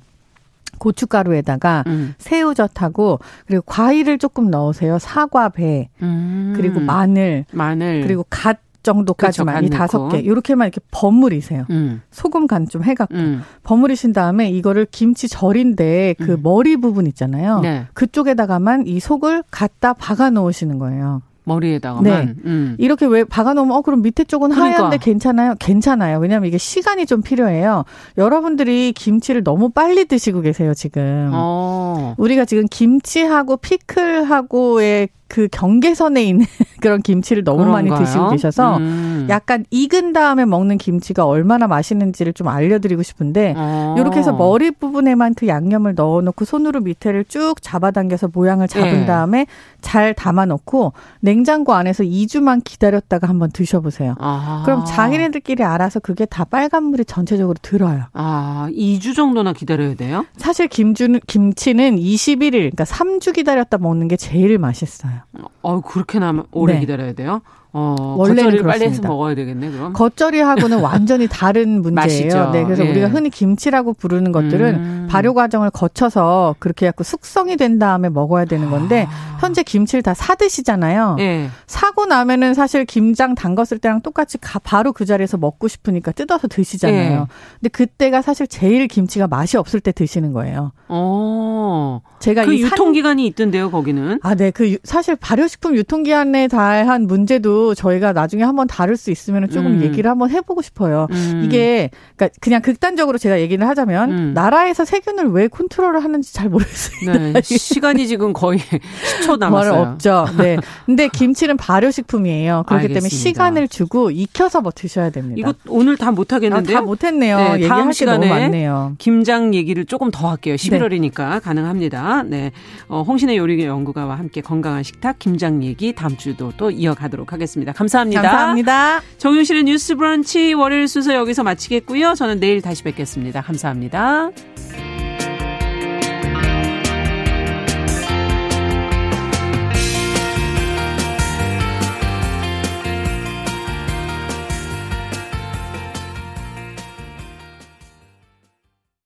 고춧가루에다가 음. 새우젓하고 그리고 과일을 조금 넣으세요. 사과, 배, 음. 그리고 마늘, 마늘, 그리고 갓 정도까지만 그렇죠, 이 다섯 개 이렇게만 이렇게 버무리세요. 음. 소금 간 좀 해갖고 음. 버무리신 다음에 이거를 김치 절인데 그 음. 머리 부분 있잖아요. 네. 그쪽에다가만 이 속을 갖다 박아 놓으시는 거예요. 머리에다가만. 네. 음. 이렇게 왜 박아놓으면 어 그럼 밑에 쪽은 그러니까. 하얀데 괜찮아요? 괜찮아요. 왜냐하면 이게 시간이 좀 필요해요. 여러분들이 김치를 너무 빨리 드시고 계세요 지금. 어. 우리가 지금 김치하고 피클하고의 그 경계선에 있는 그런 김치를 너무 그런가요? 많이 드시고 계셔서 음. 약간 익은 다음에 먹는 김치가 얼마나 맛있는지를 좀 알려드리고 싶은데 어. 이렇게 해서 머리 부분에만 그 양념을 넣어놓고 손으로 밑에를 쭉 잡아당겨서 모양을 잡은 네. 다음에 잘 담아놓고 냉장고 안에서 2주만 기다렸다가 한번 드셔보세요. 아. 그럼 자기네들끼리 알아서 그게 다 빨간 물이 전체적으로 들어요. 아, 2주 정도나 기다려야 돼요? 사실 김주, 김치는 21일, 그러니까 3주 기다렸다 먹는 게 제일 맛있어요. 어, 그렇게나 오래 네. 기다려야 돼요? 어, 원래는 빨리 해서 먹어야 되겠네, 그럼. 겉절이하고는 완전히 다른 문제예요. 네, 그래서 예. 우리가 흔히 김치라고 부르는 것들은 음. 발효 과정을 거쳐서 그렇게 해갖고 숙성이 된 다음에 먹어야 되는 건데 아. 현재 김치를 다 사 드시잖아요. 예. 사고 나면은 사실 김장 담갔을 때랑 똑같이 가, 바로 그 자리에서 먹고 싶으니까 뜯어서 드시잖아요. 예. 근데 그때가 사실 제일 김치가 맛이 없을 때 드시는 거예요. 어. 제가 그 유통 기간이 있던데요, 거기는. 아, 네. 그 사실 발효식품 유통 기한에 대한 문제도 저희가 나중에 한번 다룰 수 있으면 조금 음. 얘기를 한번 해보고 싶어요. 음. 이게 그러니까 그냥 극단적으로 제가 얘기를 하자면 음. 나라에서 세균을 왜 컨트롤을 하는지 잘 모르겠습니다. 네. 시간이 지금 거의 10초 남았어요. 말 없죠. 네. 근데 김치는 발효식품이에요. 그렇기 알겠습니다. 때문에 시간을 주고 익혀서 뭐 드셔야 됩니다. 이거 오늘 다 못하겠는데요? 아, 다 못했네요. 네, 얘기할 게 너무 많네요. 김장 얘기를 조금 더 할게요. 11월이니까 네. 가능합니다. 네. 어, 홍신의 요리 연구가와 함께 건강한 식탁 김장 얘기 다음 주도 또 이어가도록 하겠습니다. 하겠습니다. 감사합니다. 감사합니다. 정윤실의 뉴스 브런치 월요일 순서 여기서 마치겠고요. 저는 내일 다시 뵙겠습니다. 감사합니다. Bye.